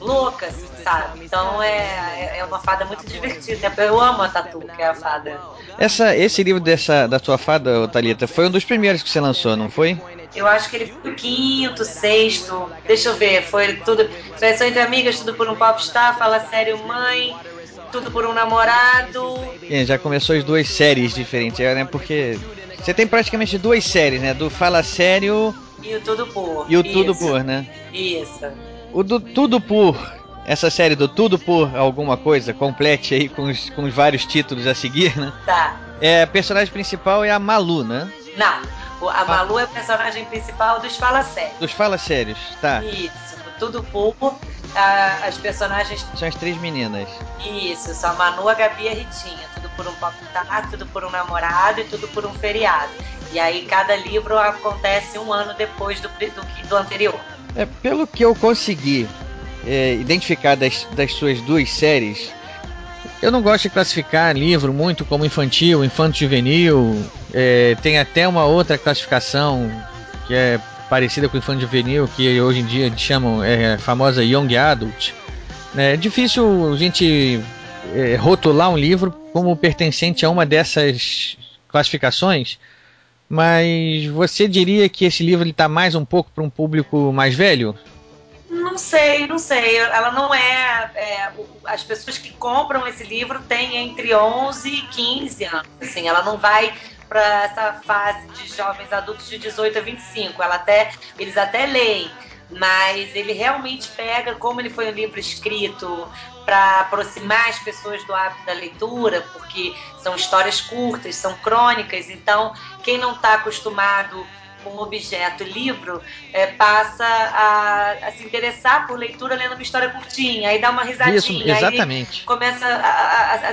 louca, assim, sabe? Então é, é uma fada muito divertida. Eu amo a Tatu, que é a fada. Essa, esse livro dessa, da sua fada, Thalita, foi um dos primeiros que você lançou, não foi? Eu acho que ele foi o quinto, sexto. Deixa eu ver, foi tudo. Traição entre amigas, tudo por um popstar, fala sério, mãe. Tudo por um namorado. É, já começou as duas séries diferentes, né? Porque você tem praticamente duas séries, né? Do Fala Sério. E o Tudo Por. E o Isso. Tudo Por, né? Isso. O do Tudo Por essa série do Tudo por Alguma Coisa, complete aí com os, com os vários títulos a seguir, né? Tá. É, a personagem principal é a Malu, né? Não, a Malu é a personagem principal dos Fala Sérios. Dos Fala Sérios, tá. Isso, Tudo por. Uh, a- as personagens. São as três meninas. Isso, são a Manu, a Gabi e a Ritinha. Tudo por um popstar, tudo por um namorado e tudo por um feriado. E aí cada livro acontece um ano depois do, do, do anterior. É, pelo que eu consegui é, identificar das, das suas duas séries, eu não gosto de classificar livro muito como infantil, infanto-juvenil. É, tem até uma outra classificação que é parecida com infanto-juvenil, que hoje em dia chamam é, a famosa Young Adult. É difícil a gente é, rotular um livro como pertencente a uma dessas classificações, mas você diria que esse livro está mais um pouco para um público mais velho? Não sei, não sei. Ela não é, é, As pessoas que compram esse livro têm entre 11 e 15 anos. Assim, ela não vai para essa fase de jovens adultos de 18 a 25. Ela até, eles até leem, mas ele realmente pega como ele foi um livro escrito para aproximar as pessoas do hábito da leitura, porque são histórias curtas, são crônicas. Então, quem não está acostumado com o objeto livro é, passa a, a se interessar por leitura lendo uma história curtinha, aí dá uma risadinha, Isso, exatamente. aí começa a, a-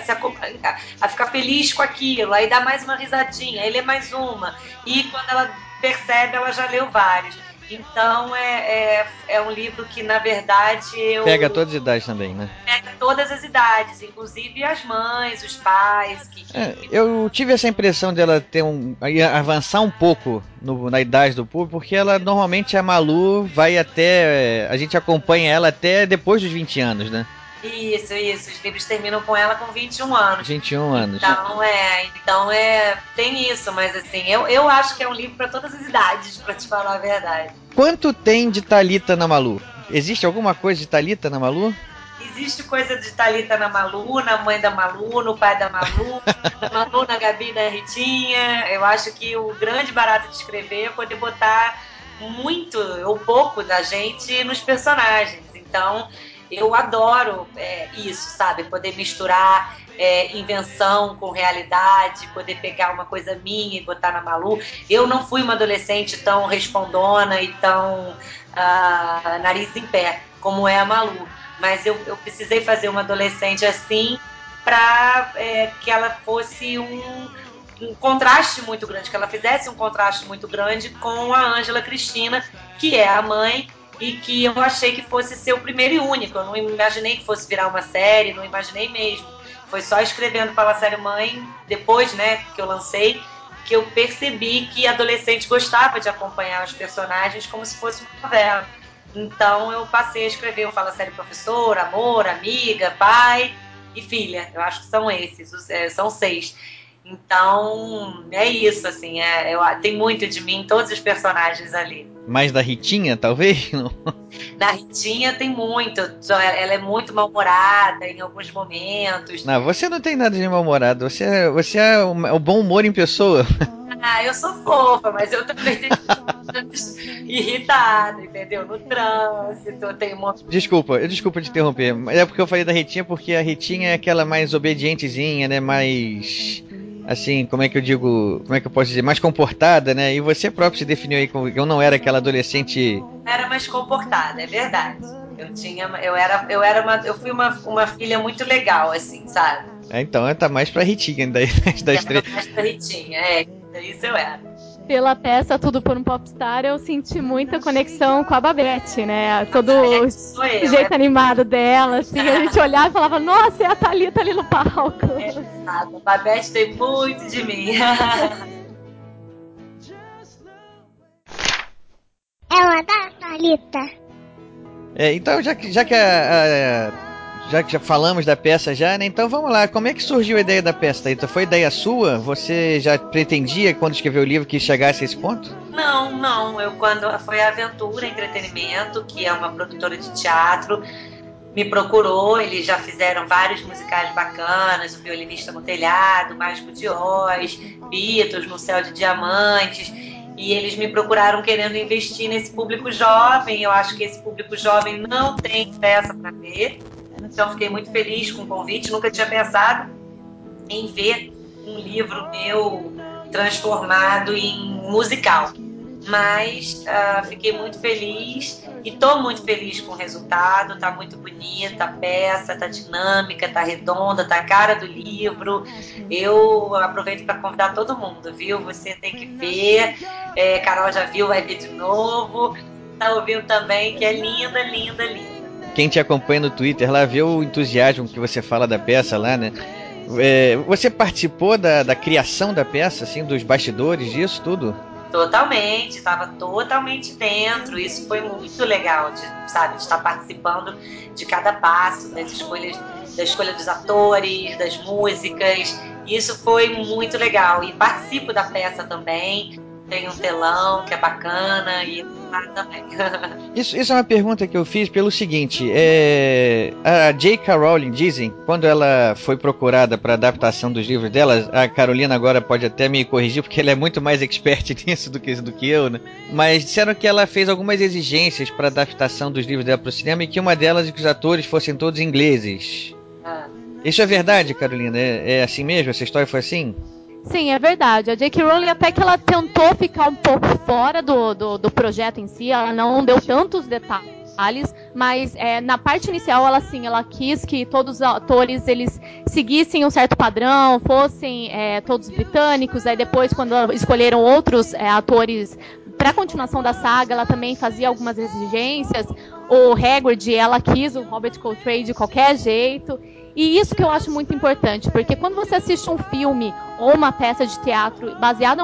a- ficar feliz com aquilo, aí dá mais uma risadinha, aí lê mais uma, e quando ela percebe, ela já leu vários. Então é, é, é um livro que, na verdade, eu Pega todas as idades também, né? pega todas as idades, inclusive as mães, os pais, que, que- É, eu tive essa impressão dela ter um avançar um pouco no- na idade do público, porque ela normalmente a Malu vai até a gente acompanha ela até depois dos 20 anos, né? Isso, isso. Os livros terminam com ela com 21 anos. 21 anos. Então é, então é, tem isso, mas assim, eu, eu acho que é um livro para todas as idades, [laughs] para te falar a verdade. Quanto tem de Talita na Malu? Existe alguma coisa de Talita na Malu? Existe coisa de Thalita na Malu, na mãe da Malu, no pai da Malu, [laughs] na Malu, na Gabi, na Ritinha. Eu acho que o grande barato de escrever é poder botar muito ou pouco da gente nos personagens. Então, eu adoro é, isso, sabe? Poder misturar é, invenção com realidade, poder pegar uma coisa minha e botar na Malu. Eu não fui uma adolescente tão respondona e tão ah, nariz em pé como é a Malu, mas eu, eu precisei fazer uma adolescente assim para que ela fosse um, um contraste muito grande, que ela fizesse um contraste muito grande com a Ângela Cristina, que é a mãe e que eu achei que fosse ser o primeiro e único. Eu não imaginei que fosse virar uma série, não imaginei mesmo. Foi só escrevendo para série Mãe, depois, né, que eu lancei, que eu percebi que adolescente gostava de acompanhar os personagens como se fosse uma novela. Então eu passei a escrever o Fala Série Professor, Amor, Amiga, Pai e Filha. Eu acho que são esses, é, são seis. Então é isso, assim, é, eu, tem muito de mim em todos os personagens ali. Mais da Ritinha, talvez? [laughs] Não. Na Ritinha tem muito, só ela é muito mal-humorada em alguns momentos. Não, você não tem nada de mal-humorado. Você, é- você é o, bom humor em pessoa. [laughs] Ah, eu sou fofa, mas eu também tenho irritada, entendeu? No trânsito, eu tenho um monte Desculpa, eu desculpa te interromper. mas É porque eu falei da Ritinha, porque a Ritinha é aquela mais obedientezinha, né? Mais. Assim, como é que eu digo. Como é que eu posso dizer? Mais comportada, né? E você próprio se definiu aí como eu não era aquela adolescente. era mais comportada, é verdade. Eu tinha, eu era, eu era uma, eu fui uma, uma filha muito legal, assim, sabe? É, então, tá mais pra Ritinha das, [laughs] das Era três. mais da Ritinha, é, isso eu era. Pela peça Tudo por um Popstar, eu senti muita conexão com a Babette, né? Todo o eu, jeito é. animado dela, assim, a gente olhava e falava, nossa, é a Thalita ali no palco. A Babette tem muito de mim. [laughs] Ela da Thalita. É, então, já que, já que a, a- já que já falamos da peça já, né? Então vamos lá. Como é que surgiu a ideia da peça, Thalita? Foi ideia sua? Você já pretendia, quando escreveu o livro, que chegasse a esse ponto? Não, não. Eu quando foi a Aventura Entretenimento, que é uma produtora de teatro, me procurou. Eles já fizeram vários musicais bacanas, o Violinista no Telhado, Mágico de Oz, Beatles no Céu de Diamantes. E eles me procuraram querendo investir nesse público jovem. Eu acho que esse público jovem não tem peça para ver. Então fiquei muito feliz com o convite. Nunca tinha pensado em ver um livro meu transformado em musical. mas ah, fiquei muito feliz e estou muito feliz com o resultado. Tá muito bonita a peça, tá dinâmica, tá redonda, tá a cara do livro. Eu aproveito para convidar todo mundo, viu? Você tem que ver. É, Carol já viu, vai ver de novo. Tá ouvindo também, que é linda, linda, linda. Quem te acompanha no Twitter lá vê o entusiasmo que você fala da peça lá, né? É, você participou da, da criação da peça, assim, dos bastidores disso tudo? Totalmente, estava totalmente dentro. Isso foi muito legal, de, sabe, de estar participando de cada passo, das escolhas, da escolha dos atores, das músicas. Isso foi muito legal. E participo da peça também. Tem um telão que é bacana e. [laughs] Isso, isso é uma pergunta que eu fiz pelo seguinte: é, a J.K. Rowling dizem, quando ela foi procurada para adaptação dos livros dela, a Carolina agora pode até me corrigir porque ela é muito mais expert [laughs] nisso do que, do que eu, né? Mas disseram que ela fez algumas exigências para adaptação dos livros dela para o cinema e que uma delas é que os atores fossem todos ingleses. Ah. Isso é verdade, Carolina? É, é assim mesmo? Essa história foi assim? Sim, é verdade. A J.K. Rowling até que ela tentou ficar um pouco fora do, do, do projeto em si, ela não deu tantos detalhes, mas é, na parte inicial ela sim, ela quis que todos os atores eles seguissem um certo padrão, fossem é, todos britânicos. Aí depois, quando escolheram outros é, atores para a continuação da saga, ela também fazia algumas exigências. O Hagrid, ela quis o Robert Coltrane de qualquer jeito. E isso que eu acho muito importante, porque quando você assiste um filme ou uma peça de teatro baseada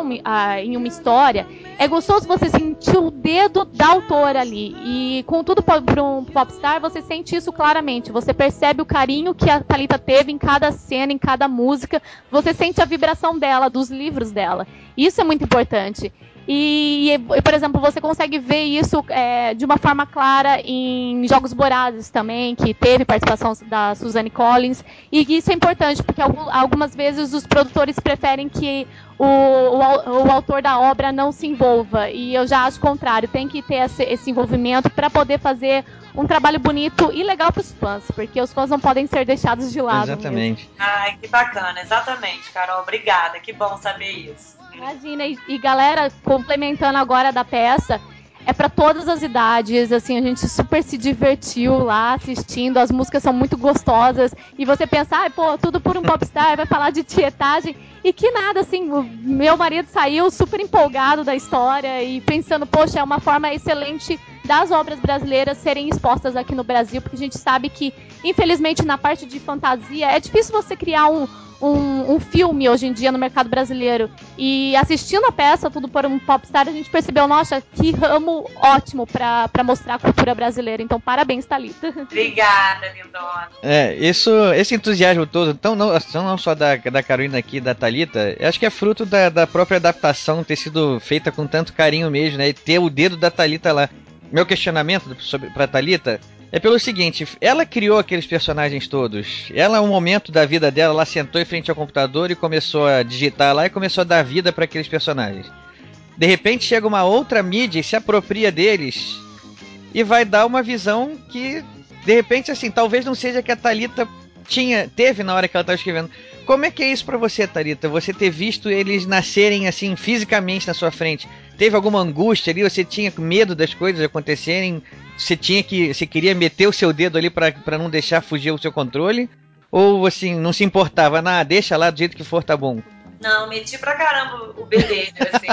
em uma história, é gostoso você sentir o dedo da autora ali. E contudo, para um popstar, você sente isso claramente. Você percebe o carinho que a Thalita teve em cada cena, em cada música. Você sente a vibração dela, dos livros dela. Isso é muito importante. E, por exemplo, você consegue ver isso é, de uma forma clara em Jogos Vorazes também, que teve participação da Suzanne Collins. E isso é importante, porque algumas vezes os produtores preferem que o, o, o autor da obra não se envolva. E eu já acho o contrário, tem que ter esse, esse envolvimento para poder fazer um trabalho bonito e legal para os fãs, porque os fãs não podem ser deixados de lado. Exatamente. Mesmo. Ai, que bacana, exatamente, Carol. Obrigada, que bom saber isso. Imagina, e, e galera, complementando agora da peça, é para todas as idades, assim, a gente super se divertiu lá assistindo, as músicas são muito gostosas, e você pensa, ah, pô, tudo por um popstar, vai falar de tietagem, e que nada, assim, meu marido saiu super empolgado da história e pensando, poxa, é uma forma excelente das obras brasileiras serem expostas aqui no Brasil, porque a gente sabe que, infelizmente, na parte de fantasia, é difícil você criar um, um, um, filme hoje em dia no mercado brasileiro. E assistindo a peça, tudo por um popstar, a gente percebeu, nossa, que ramo ótimo para mostrar a cultura brasileira. Então, parabéns, Thalita. [laughs] Obrigada, lindona. É, isso, esse entusiasmo todo, então não, não só da, da Carolina aqui da Thalita, acho que é fruto da, da própria adaptação ter sido feita com tanto carinho mesmo, né? E ter o dedo da Thalita lá. Meu questionamento sobre, pra Thalita é pelo seguinte, ela criou aqueles personagens todos. Ela, um momento da vida dela, ela sentou em frente ao computador e começou a digitar lá e começou a dar vida para aqueles personagens. De repente chega uma outra mídia e se apropria deles e vai dar uma visão que, de repente, assim, talvez não seja que a Talita tinha, teve na hora que ela estava escrevendo. Como é que é isso para você, Tarita? Você ter visto eles nascerem assim fisicamente na sua frente? Teve alguma angústia ali? Você tinha medo das coisas acontecerem? Você tinha que, você queria meter o seu dedo ali para não deixar fugir o seu controle? Ou assim, não se importava, nada, deixa lá do jeito que for, tá bom? Não, meti pra caramba o bebê, assim.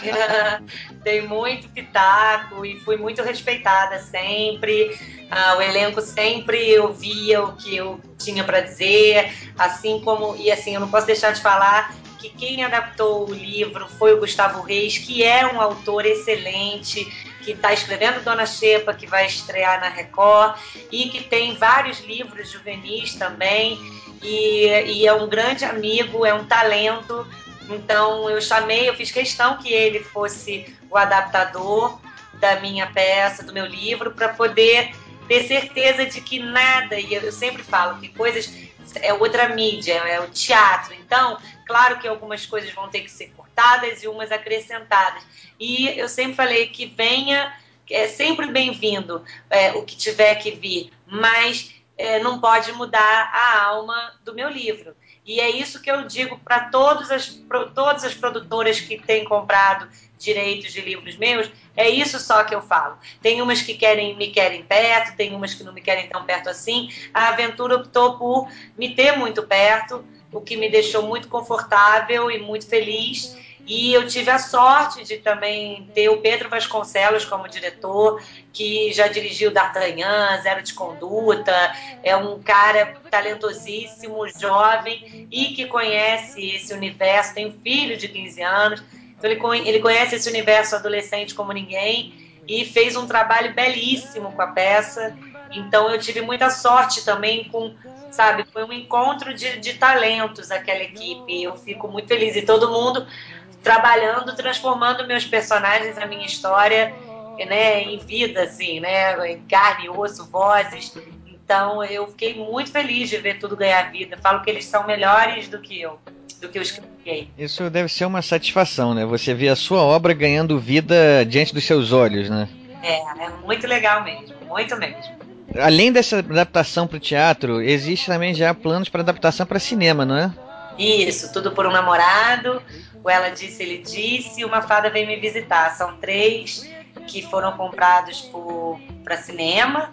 [laughs] Dei muito pitaco e fui muito respeitada sempre. Ah, o elenco sempre ouvia o que eu tinha para dizer, assim como e assim eu não posso deixar de falar que quem adaptou o livro foi o Gustavo Reis, que é um autor excelente, que está escrevendo Dona Xepa, que vai estrear na Record, e que tem vários livros juvenis também, e, e é um grande amigo, é um talento. Então eu chamei, eu fiz questão que ele fosse o adaptador da minha peça, do meu livro, para poder ter certeza de que nada, e eu sempre falo que coisas é outra mídia, é o teatro. Então, claro que algumas coisas vão ter que ser cortadas e umas acrescentadas. E eu sempre falei que venha, é sempre bem-vindo é, o que tiver que vir, mas é, não pode mudar a alma do meu livro. E é isso que eu digo para todas as, todas as produtoras que têm comprado direitos de livros meus, é isso só que eu falo. Tem umas que querem me querem perto, tem umas que não me querem tão perto assim. A aventura optou por me ter muito perto, o que me deixou muito confortável e muito feliz. E eu tive a sorte de também ter o Pedro Vasconcelos como diretor, que já dirigiu D'Artagnan, Zero de Conduta, é um cara talentosíssimo, jovem e que conhece esse universo, tem um filho de 15 anos, então ele, ele conhece esse universo adolescente como ninguém e fez um trabalho belíssimo com a peça. Então eu tive muita sorte também com, sabe, foi um encontro de, de talentos aquela equipe. Eu fico muito feliz e todo mundo trabalhando, transformando meus personagens, a minha história, né, em vida, assim, né, em carne, osso, vozes. Então eu fiquei muito feliz de ver tudo ganhar vida. Falo que eles são melhores do que eu do que eu Isso deve ser uma satisfação, né? Você vê a sua obra ganhando vida diante dos seus olhos, né? É, é muito legal mesmo, muito mesmo. Além dessa adaptação para o teatro, existe também já planos para adaptação para cinema, não é? Isso, tudo por um namorado. O Ela Disse, Ele Disse. Uma Fada Vem Me Visitar. São três que foram comprados para cinema.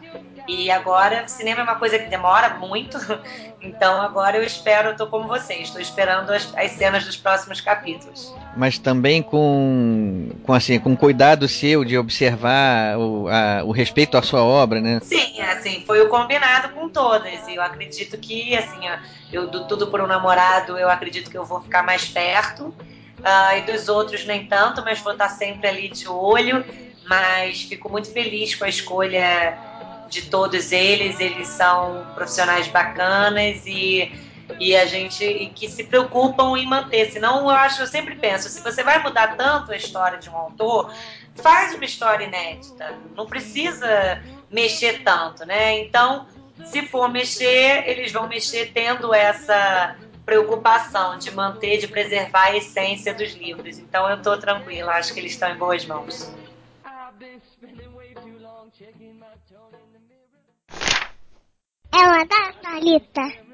E agora, cinema é uma coisa que demora muito, [laughs] então agora eu espero, tô como vocês, estou esperando as, as, cenas dos próximos capítulos. Mas também com, com, assim, com cuidado seu de observar o, a, o respeito à sua obra, né? Sim, assim, foi o combinado com todas. E eu acredito que, assim, eu do Tudo por um Namorado, eu acredito que eu vou ficar mais perto. Uh, e dos outros nem tanto, mas vou estar sempre ali de olho. Mas fico muito feliz com a escolha de todos eles, eles são profissionais bacanas e, e a gente e que se preocupam em manter. Senão, eu acho, eu sempre penso, se você vai mudar tanto a história de um autor, faz uma história inédita. Não precisa mexer tanto, né? Então, se for mexer, eles vão mexer tendo essa preocupação de manter, de preservar a essência dos livros. Então eu estou tranquila, acho que eles estão em boas mãos. Ela da Thalita.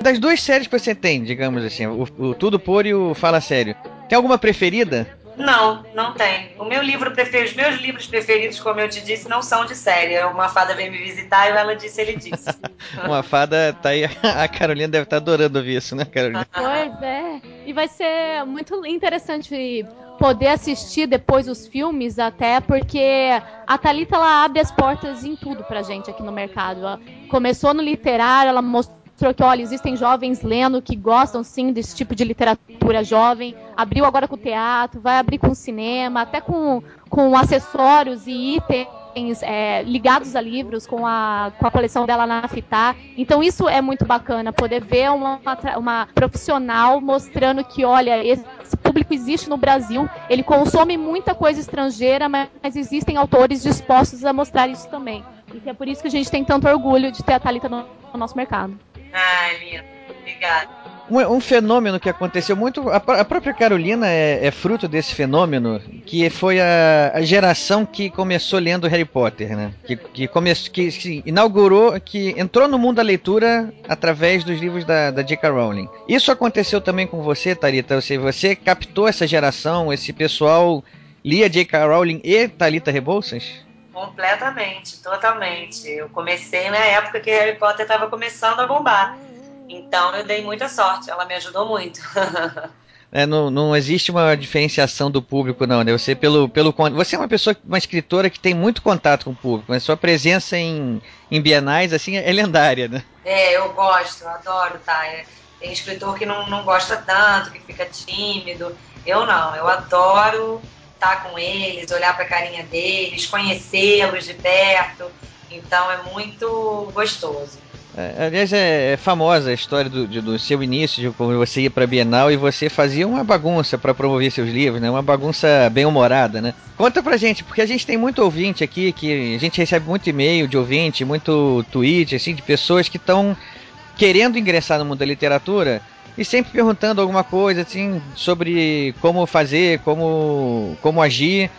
Das duas séries que você tem, digamos assim, o, o Tudo Por e o Fala Sério, tem alguma preferida? Não, não tem. O meu livro preferido, os meus livros preferidos, como eu te disse, não são de série. É uma fada veio me visitar e ela disse, ele disse. [laughs] uma fada tá aí. [laughs] A Carolina deve estar tá adorando ouvir isso, né, Carolina? Pois é. E vai ser muito interessante poder assistir depois os filmes, até porque a Thalita ela abre as portas em tudo pra gente aqui no mercado. Ela começou no literário, ela mostrou que, olha, existem jovens lendo que gostam sim desse tipo de literatura jovem. Abriu agora com o teatro, vai abrir com o cinema, até com, com acessórios e itens é, ligados a livros com a, com a coleção dela na Fitar. Então isso é muito bacana, poder ver uma, uma, profissional mostrando que, olha, esse público existe no Brasil, ele consome muita coisa estrangeira, mas, mas existem autores dispostos a mostrar isso também. E é por isso que a gente tem tanto orgulho de ter a Thalita no, no nosso mercado. Ai, lindo. Obrigada. Um, um, fenômeno que aconteceu muito. A, a própria Carolina é, é, fruto desse fenômeno, que foi a, a, geração que começou lendo Harry Potter, né? Que, que, come, que inaugurou, que entrou no mundo da leitura através dos livros da, da J.K. Rowling. Isso aconteceu também com você, Tarita? Você, você captou essa geração, esse pessoal lia J.K. Rowling e Talita Rebouças? Completamente, totalmente. Eu comecei na época que Harry Potter estava começando a bombar. Então eu dei muita sorte, ela me ajudou muito. [laughs] É, não, não existe uma diferenciação do público, não, né? Você, pelo, pelo, você é uma pessoa, uma escritora que tem muito contato com o público, mas sua presença em, em bienais, assim, é lendária, né? É, eu gosto, eu adoro, tá? É, tem escritor que não, não gosta tanto, que fica tímido. Eu não, eu adoro estar com eles, olhar para a carinha deles, conhecê-los de perto. Então é muito gostoso. É, aliás, é, é, famosa a história do, de, do seu início, de como você ia para a Bienal e você fazia uma bagunça para promover seus livros, né? Uma bagunça bem humorada, né? Conta pra gente, porque a gente tem muito ouvinte aqui, que a gente recebe muito e-mail de ouvinte, muito tweet, assim, de pessoas que estão querendo ingressar no mundo da literatura e sempre perguntando alguma coisa, assim, sobre como fazer, como, como agir.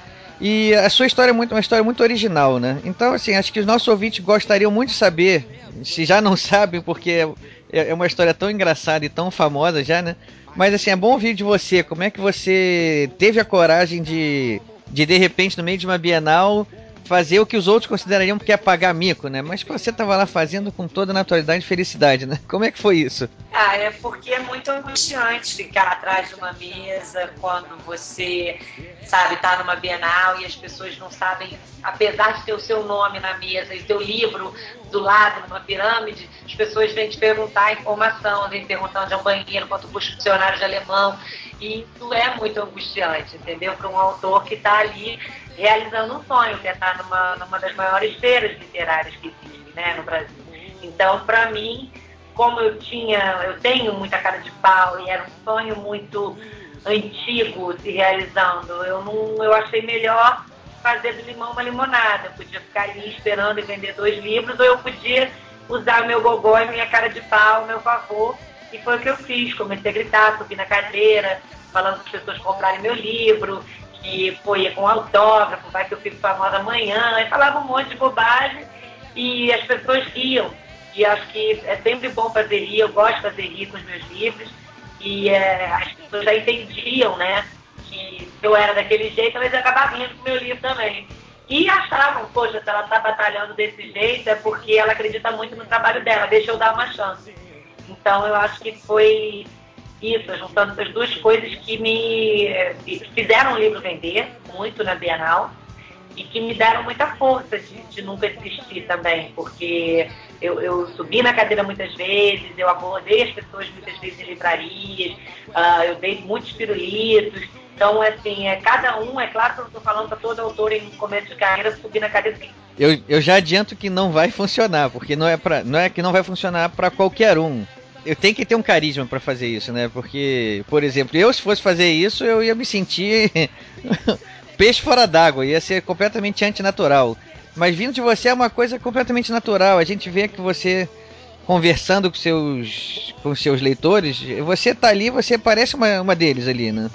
E a sua história é muito, uma história muito original, né? Então, assim, acho que os nossos ouvintes gostariam muito de saber, se já não [laughs] sabem, porque é é uma história tão engraçada e tão famosa já, né? Mas assim, é bom ouvir de você. Como é que você teve a coragem de, de de repente, no meio de uma Bienal, fazer o que os outros considerariam que é pagar mico, né? Mas você tava lá fazendo com toda naturalidade e felicidade, né? Como é que foi isso? Ah, é porque é muito angustiante ficar atrás de uma mesa quando você, sabe, tá numa Bienal e as pessoas não sabem, apesar de ter o seu nome na mesa e teu livro do lado, numa pirâmide, as pessoas vêm te perguntar informação, vêm perguntar onde é um banheiro, quanto custa o dicionário de alemão. E isso é muito angustiante, entendeu? Para um autor que está ali realizando um sonho, que é estar numa, numa das maiores feiras literárias que existem né, no Brasil. Então, para mim, como eu tinha, eu tenho muita cara de pau e era um sonho muito antigo se realizando, eu não, eu achei melhor fazer do limão uma limonada. Eu podia ficar ali esperando e vender dois livros, ou eu podia usar meu gogó e minha cara de pau meu favor. E foi o que eu fiz. Comecei a gritar, subi na cadeira, falando para as pessoas comprarem meu livro, que ia com autógrafo, vai que eu fico famosa amanhã, e falava um monte de bobagem e as pessoas riam. E acho que é sempre bom fazer rir, eu gosto de fazer rir com os meus livros. E é, as pessoas já entendiam, né, que eu era daquele jeito, elas acabavam rindo com meu livro também. E achavam, poxa, se ela está batalhando desse jeito é porque ela acredita muito no trabalho dela, deixa eu dar uma chance. Então eu acho que foi isso, juntando essas duas coisas que me que fizeram o livro vender muito na Bienal e que me deram muita força de, de nunca desistir também, porque eu, eu, subi na cadeira muitas vezes, eu abordei as pessoas muitas vezes em livrarias, uh, eu dei muitos pirulitos. Então, assim, é, cada um, é claro que eu estou falando para todo autor em começo de carreira subir na cadeira. Eu, eu já adianto que não vai funcionar, porque não é, pra, não é que não vai funcionar para qualquer um eu tenho que ter um carisma para fazer isso, né? Porque, por exemplo, eu se fosse fazer isso, eu ia me sentir [laughs] peixe fora d'água, ia ser completamente antinatural. Mas vindo de você é uma coisa completamente natural. A gente vê que você conversando com seus com seus leitores, você tá ali, você parece uma, uma deles ali, né?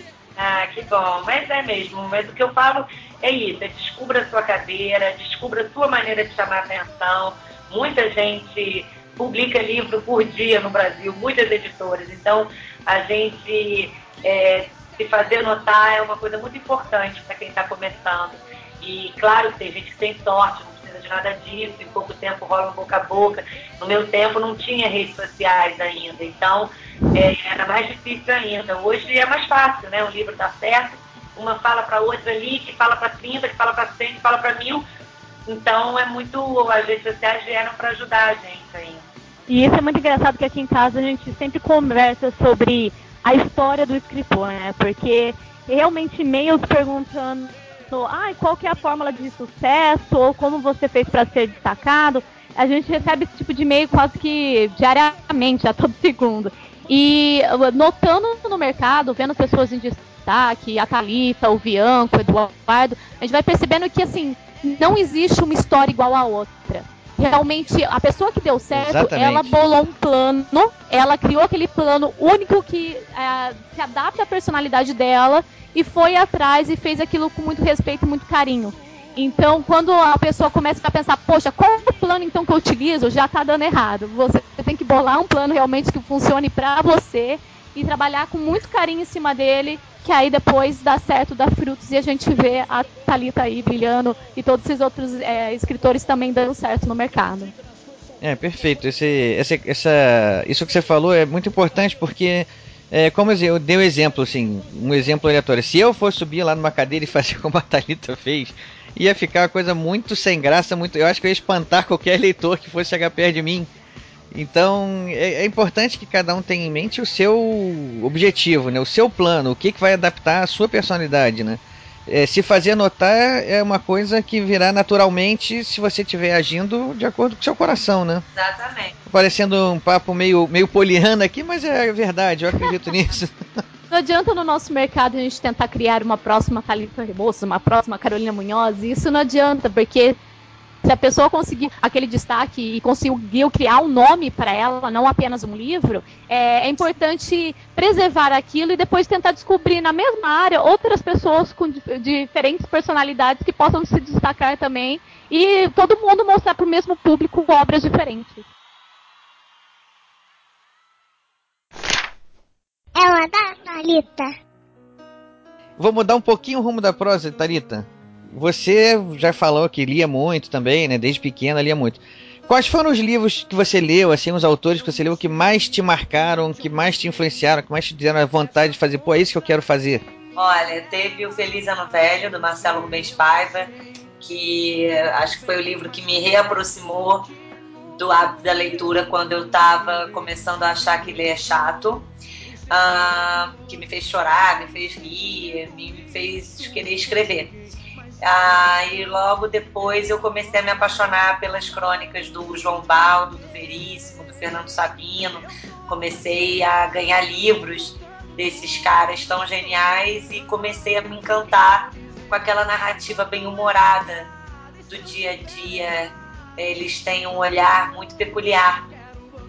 Que bom. Mas é mesmo. Mas o que eu falo é isso: é descubra a sua cadeira, descubra a sua maneira de chamar atenção. Muita gente publica livro por dia no Brasil, muitas editoras. Então, a gente é, se fazer notar é uma coisa muito importante para quem está começando. E claro que tem gente que tem sorte, precisa de nada disso, em pouco tempo rola um boca a boca. No meu tempo não tinha redes sociais ainda, então é, era mais difícil ainda. Hoje é mais fácil, né? O livro dá certo, uma fala para outra ali, que fala para 30, que fala para 100, que fala para mil. Então é muito. As redes sociais vieram para ajudar a gente ainda. E isso é muito engraçado que aqui em casa a gente sempre conversa sobre a história do escritor, né? Porque realmente e-mails perguntando ah, qual que é a fórmula de sucesso ou como você fez para ser destacado. A gente recebe esse tipo de e-mail quase que diariamente, a todo [laughs] segundo. E notando no mercado, vendo pessoas em destaque, a Thalita, o Bianco, o Eduardo, a gente vai percebendo que assim, não existe uma história igual a outra realmente a pessoa que deu certo, Exatamente. ela bolou um plano, ela criou aquele plano único que é, se adapta à personalidade dela e foi atrás e fez aquilo com muito respeito e muito carinho. Então, quando a pessoa começa a pensar, poxa, qual é o plano então que eu utilizo? Já está dando errado. Você tem que bolar um plano realmente que funcione para você e trabalhar com muito carinho em cima dele que aí depois dá certo, dá frutos e a gente vê a Thalita aí brilhando e todos esses outros é, escritores também dando certo no mercado. É, perfeito. Esse, esse, essa, isso que você falou é muito importante porque, é, como eu dei um exemplo, assim, um exemplo aleatório. Se eu fosse subir lá numa cadeira e [laughs] fazer como a Thalita fez, ia ficar uma coisa muito sem graça, muito. Eu acho que eu ia espantar qualquer [laughs] leitor que fosse chegar perto de mim. Então é, é, importante que cada um tenha em mente o seu objetivo, né? o seu plano, o que, que vai adaptar à sua personalidade. Né? É, se fazer notar é uma coisa que virá naturalmente se você estiver agindo de acordo com o seu coração, né? Exatamente. Parecendo um papo meio, meio poliana aqui, mas é verdade, eu acredito [laughs] nisso. Não adianta no nosso mercado a gente tentar criar uma próxima Thalita Rebouças, uma próxima Carolina Munhoz, isso não adianta, porque se a pessoa conseguir aquele destaque e conseguiu criar um nome para ela, não apenas um livro, é, é, importante preservar aquilo e depois tentar descobrir na mesma área outras pessoas com diferentes personalidades que possam se destacar também e todo mundo mostrar para o mesmo público obras diferentes. Ela da Thalita. Vou mudar um pouquinho o rumo da prosa, Tarita. Você já falou que lia muito também, né? Desde pequena lia muito. Quais foram os livros que você leu, assim, os autores que você leu que mais te marcaram, que mais te influenciaram, que mais te deram a vontade de fazer, pô, é isso que eu quero fazer? Olha, teve o Feliz Ano Velho, do Marcelo Rubens Paiva, que acho que foi o livro que me reaproximou do hábito da leitura quando eu estava começando a achar que ler é chato. Ah, que me fez chorar, me fez rir, me fez querer escrever. Ah, e logo depois eu comecei a me apaixonar pelas crônicas do João Baldo, do Veríssimo, do Fernando Sabino. Comecei a ganhar livros desses caras tão geniais e comecei a me encantar com aquela narrativa bem humorada do dia a dia. Eles têm um olhar muito peculiar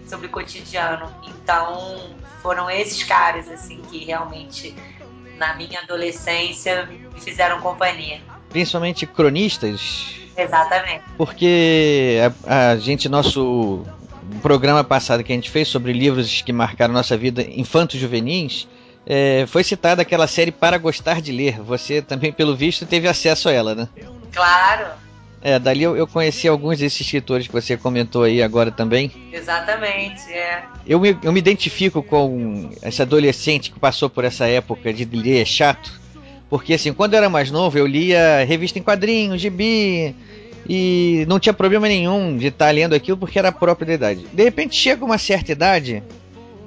sobre o cotidiano. Então, foram esses caras assim que realmente na minha adolescência me fizeram companhia. Principalmente cronistas, Exatamente. porque a, a gente, nosso programa passado que a gente fez sobre livros que marcaram nossa vida infantos juvenis, é, foi citada aquela série Para Gostar de Ler. Você também, pelo visto, teve acesso a ela, né? Claro, É, dali eu, eu conheci alguns desses escritores que você comentou aí agora também. exatamente, é. Eu me, eu me identifico com esse adolescente que passou por essa época de ler chato. Porque assim, quando eu era mais novo, eu lia revista em quadrinhos, gibi, e não tinha problema nenhum de estar lendo aquilo porque era próprio da idade. De repente chega uma certa idade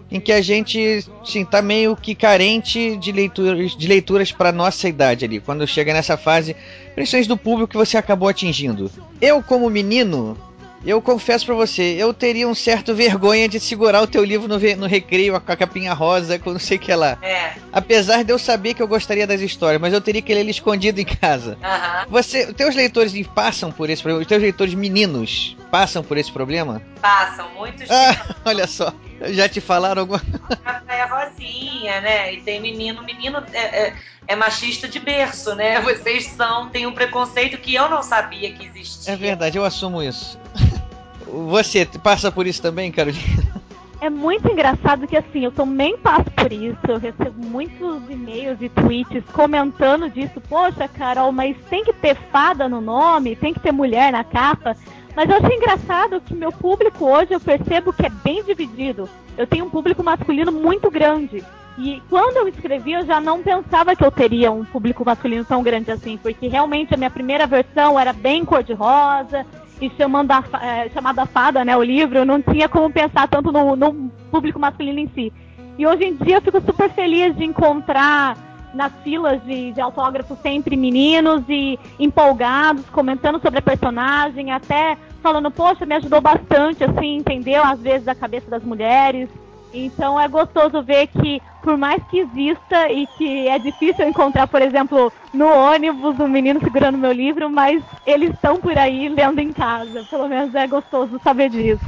em que a gente sim, tá meio que carente de leituras, de leituras para nossa idade ali, quando chega nessa fase, principalmente do público que você acabou atingindo. Eu como menino, eu confesso pra você, eu teria um certo vergonha de segurar o teu livro no, no recreio com a capinha rosa, com não sei o que lá. É. Apesar de eu saber que eu gostaria das histórias, mas eu teria que ler ele escondido em casa. Aham. Você, os teus leitores passam por esse problema? Os teus leitores meninos passam por esse problema? Passam muitos Ah, [laughs] olha só, já te falaram alguma [laughs] é rosinha, né? E tem menino, menino é, é- é machista de berço, né? [laughs] Vocês são, tem um preconceito que eu não sabia que existia. É verdade, eu assumo isso. [laughs] Você passa por isso também, Carolina? É muito engraçado que assim, eu também passo por isso. Eu recebo muitos e-mails e tweets comentando disso. Poxa, Carol, mas tem que ter fada no nome, tem que ter mulher na capa. Mas eu acho engraçado que meu público hoje eu percebo que é bem dividido. Eu tenho um público masculino muito grande. E quando eu escrevi, eu já não pensava que eu teria um público masculino tão grande assim, porque realmente a minha primeira versão era bem cor-de-rosa, e chamando a, fa- eh, chamado a fada, né, o livro, eu não tinha como pensar tanto no, no público masculino em si. E hoje em dia eu fico super feliz de encontrar nas filas de, de autógrafos sempre meninos e empolgados, comentando sobre a personagem, até falando, poxa, me ajudou bastante, assim, entendeu? Às vezes a cabeça das mulheres. Então é gostoso ver que, por mais que exista e que é difícil encontrar, por exemplo, no ônibus um menino segurando meu livro, mas eles estão por aí lendo em casa. Pelo menos é gostoso saber disso.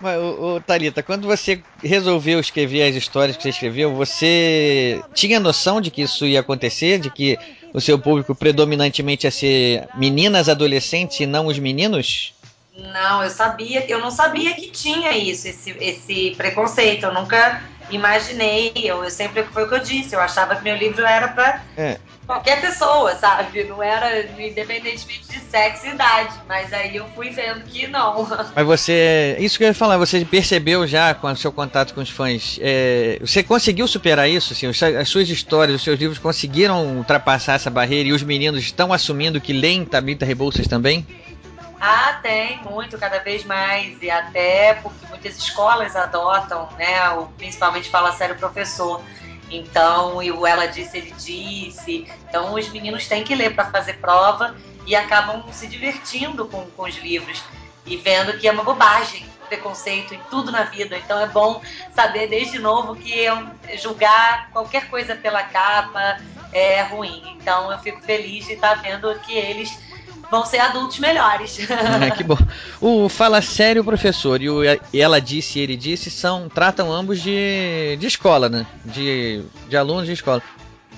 Mas, ô, ô, Thalita, quando você resolveu escrever as histórias que você escreveu, você tinha noção de que isso ia acontecer? De que o seu público predominantemente ia ser meninas adolescentes e não os meninos? Não, eu sabia, eu não sabia que tinha isso, esse, esse preconceito. Eu nunca imaginei. Eu, eu sempre foi o que eu disse. Eu achava que meu livro era para É. qualquer pessoa, sabe? Não era independentemente de sexo e idade. Mas aí eu fui vendo que não. [laughs] Mas você. Isso que eu ia falar, você percebeu já com o seu contato com os fãs. é, você conseguiu superar isso? Assim, as suas histórias, os seus livros conseguiram ultrapassar essa barreira e os meninos estão assumindo que leem Tabita Rebouças também? Ah, tem muito, cada vez mais. E até porque muitas escolas adotam, né? O, principalmente fala sério professor. Então, e o ela disse, ele disse. Então, os meninos têm que ler para fazer prova e acabam se divertindo com, com os livros e vendo que é uma bobagem preconceito em tudo na vida. Então, é bom saber desde novo que julgar qualquer coisa pela capa é ruim. Então, eu fico feliz de estar vendo que eles vão ser adultos melhores. É, que bom. O Fala Sério Professor e o Ela Disse e Ele Disse são, tratam ambos de, de escola, né? De, de alunos de escola.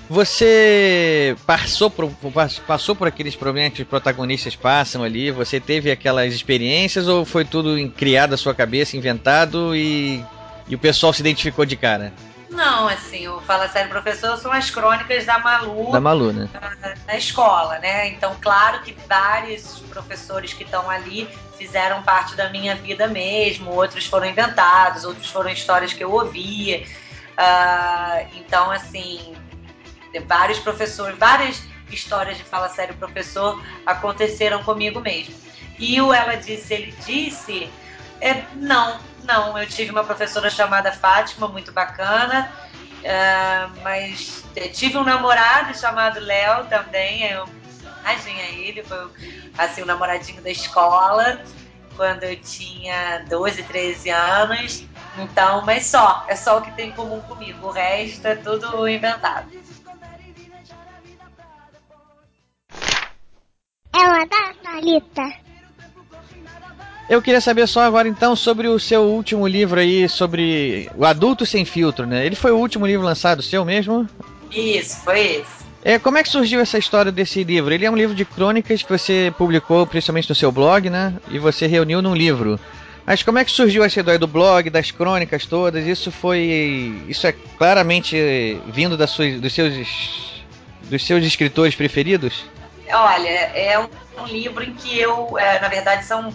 Você passou por, passou por aqueles problemas que os protagonistas passam ali? Você teve aquelas experiências ou foi tudo criado à sua cabeça, inventado e, e o pessoal se identificou de cara? Não, assim, o Fala Sério Professor são as crônicas da Malu Da Malu, né? na, na escola, né? Então, claro que vários professores que estão ali fizeram parte da minha vida mesmo, outros foram inventados, outros foram histórias que eu ouvia. Ah, então, assim, vários professores, várias histórias de Fala Sério Professor aconteceram comigo mesmo. E o Ela Disse, Ele Disse, é, não, não. Eu tive uma professora chamada Fátima, muito bacana, é, mas é, tive um namorado chamado Léo também, eu imagem a ele, foi assim, o namoradinho da escola, quando eu tinha 12, 13 anos. Então, mas só, é só o que tem em comum comigo. O resto é tudo inventado. Ela da Thalita. Eu queria saber só agora então sobre o seu último livro aí, sobre o Adulto Sem Filtro, né? Ele foi o último livro lançado seu mesmo? Isso, foi esse. É, como é que surgiu essa história desse livro? Ele é um livro de crônicas que você publicou principalmente no seu blog, né? E você reuniu num livro. Mas como é que surgiu essa ideia do blog, das crônicas todas? Isso foi. Isso é claramente vindo das suas, dos, seus, dos seus escritores preferidos? Olha, é um, um livro em que eu, é, na verdade, são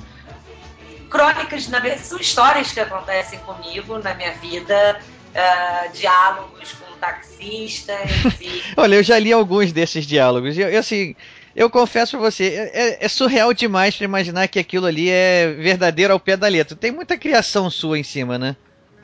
crônicas, na verdade, são histórias que acontecem comigo na minha vida, é, diálogos com taxistas [laughs] e Olha, eu já li alguns desses diálogos. E eu, eu, assim, eu confesso pra você, é, é- é surreal demais pra imaginar que aquilo ali é verdadeiro ao pé da letra. Tem muita criação sua em cima, né?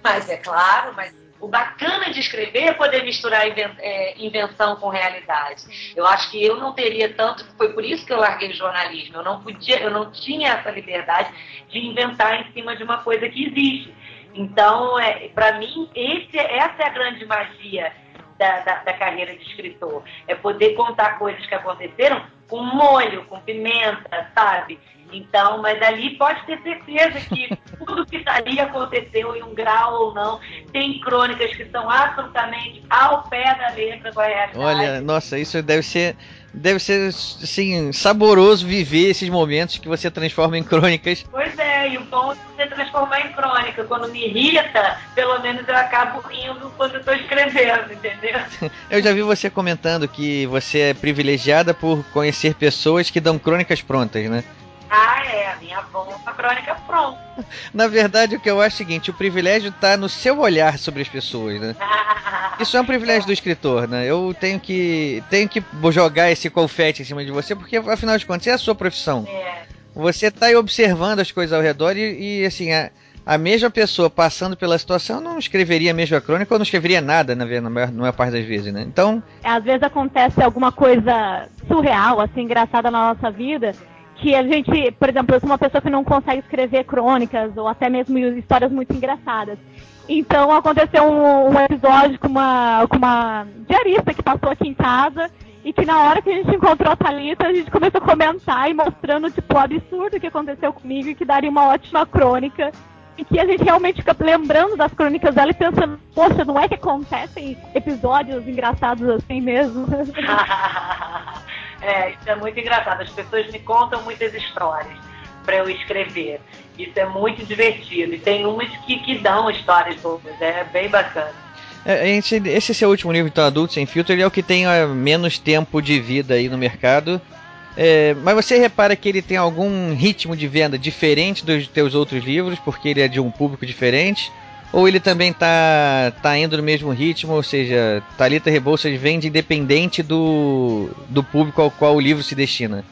Mas é claro, mas o bacana de escrever é poder misturar é, invenção com realidade. Eu acho que eu não teria tanto, foi por isso que eu larguei o jornalismo. Eu não podia, eu não tinha essa liberdade de inventar em cima de uma coisa que existe. Então, é, para mim, esse, essa é a grande magia da, da, da carreira de escritor. É poder contar coisas que aconteceram com molho, com pimenta, sabe? Então, mas ali pode ter certeza que [laughs] tudo que está ali aconteceu em um grau ou não. Tem crônicas que são absolutamente ao pé da letra com a realidade. Olha, nossa, isso deve ser. Deve ser, assim, saboroso viver esses momentos que você transforma em crônicas. Pois é, e o bom é você transformar em crônica. Quando me irrita, pelo menos eu acabo rindo quando eu estou escrevendo, entendeu? [laughs] Eu já vi você comentando que você é privilegiada por conhecer pessoas que dão crônicas prontas, né? Ah, é, a minha avó, a crônica pronta. [laughs] Na verdade, o que eu acho é o seguinte: o privilégio está no seu olhar sobre as pessoas, né? [laughs] Isso é um privilégio do escritor, né? Eu tenho que tenho que jogar esse confete em cima de você, porque afinal de contas é a sua profissão. É. Você tá aí observando as coisas ao redor e, e, assim, a, a mesma pessoa passando pela situação não escreveria a mesma crônica ou não escreveria nada, na, maior, na maior parte das vezes, né? Então, Às vezes acontece alguma coisa surreal, assim, engraçada na nossa vida, que a gente, por exemplo, eu sou uma pessoa que não consegue escrever crônicas ou até mesmo histórias muito engraçadas. Então aconteceu um, um episódio com uma, com uma diarista que passou aqui em casa e que na hora que a gente encontrou a Thalita, a gente começou a comentar e mostrando tipo, o absurdo que aconteceu comigo e que daria uma ótima crônica. E que a gente realmente fica lembrando das crônicas dela e pensando, poxa, não é que acontecem episódios engraçados assim mesmo? [laughs] é, isso é muito engraçado. As pessoas me contam muitas histórias para eu escrever. Isso é muito divertido. E tem umas que, que dão histórias boas. É bem bacana. é, esse, esse seu último livro, então, Adulto Sem Filtro, ele é o que tem menos tempo de vida aí no mercado. É, mas você repara que ele tem algum ritmo de venda diferente dos teus outros livros, porque ele é de um público diferente? Ou ele também tá, tá indo no mesmo ritmo, ou seja, Thalita Rebouças vende independente do, do público ao qual o livro se destina?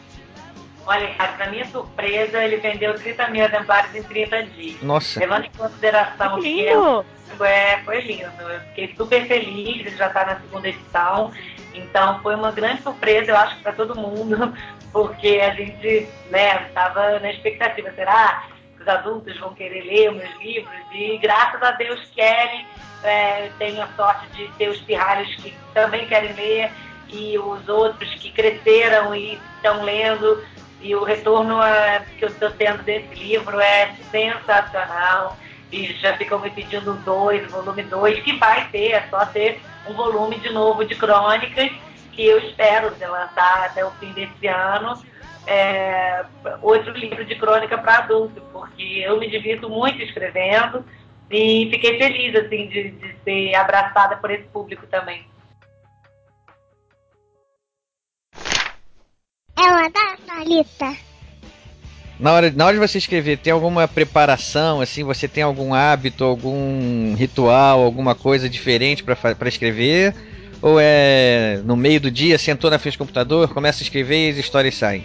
Olha, Ricardo, pra minha surpresa, ele vendeu 30 mil exemplares em 30 dias. Nossa. Levando em consideração Que que lindo! é, foi lindo. Eu fiquei super feliz, ele já está na segunda edição. Então foi uma grande surpresa, eu acho, para todo mundo, [laughs] porque a gente né, estava na expectativa, será os adultos vão querer ler meus livros? E graças a Deus querem. É, tenho a sorte de ter os pirralhos que também querem ler e os outros que cresceram e estão lendo. E o retorno é, que eu estou tendo desse livro é sensacional. E já ficam me pedindo dois, volume dois, que vai ter, é só ter um volume de novo de crônicas, que eu espero lançar até o fim desse ano. É, outro livro de crônica para adulto, porque eu me divirto muito escrevendo E fiquei feliz, assim, de, de ser abraçada por esse público também. Ela da Thalita. Na hora, na hora de você escrever, tem alguma preparação, assim, você tem algum hábito, algum ritual, alguma coisa diferente para escrever? Ou é no meio do dia, sentou na frente do computador, começa a escrever e as histórias saem?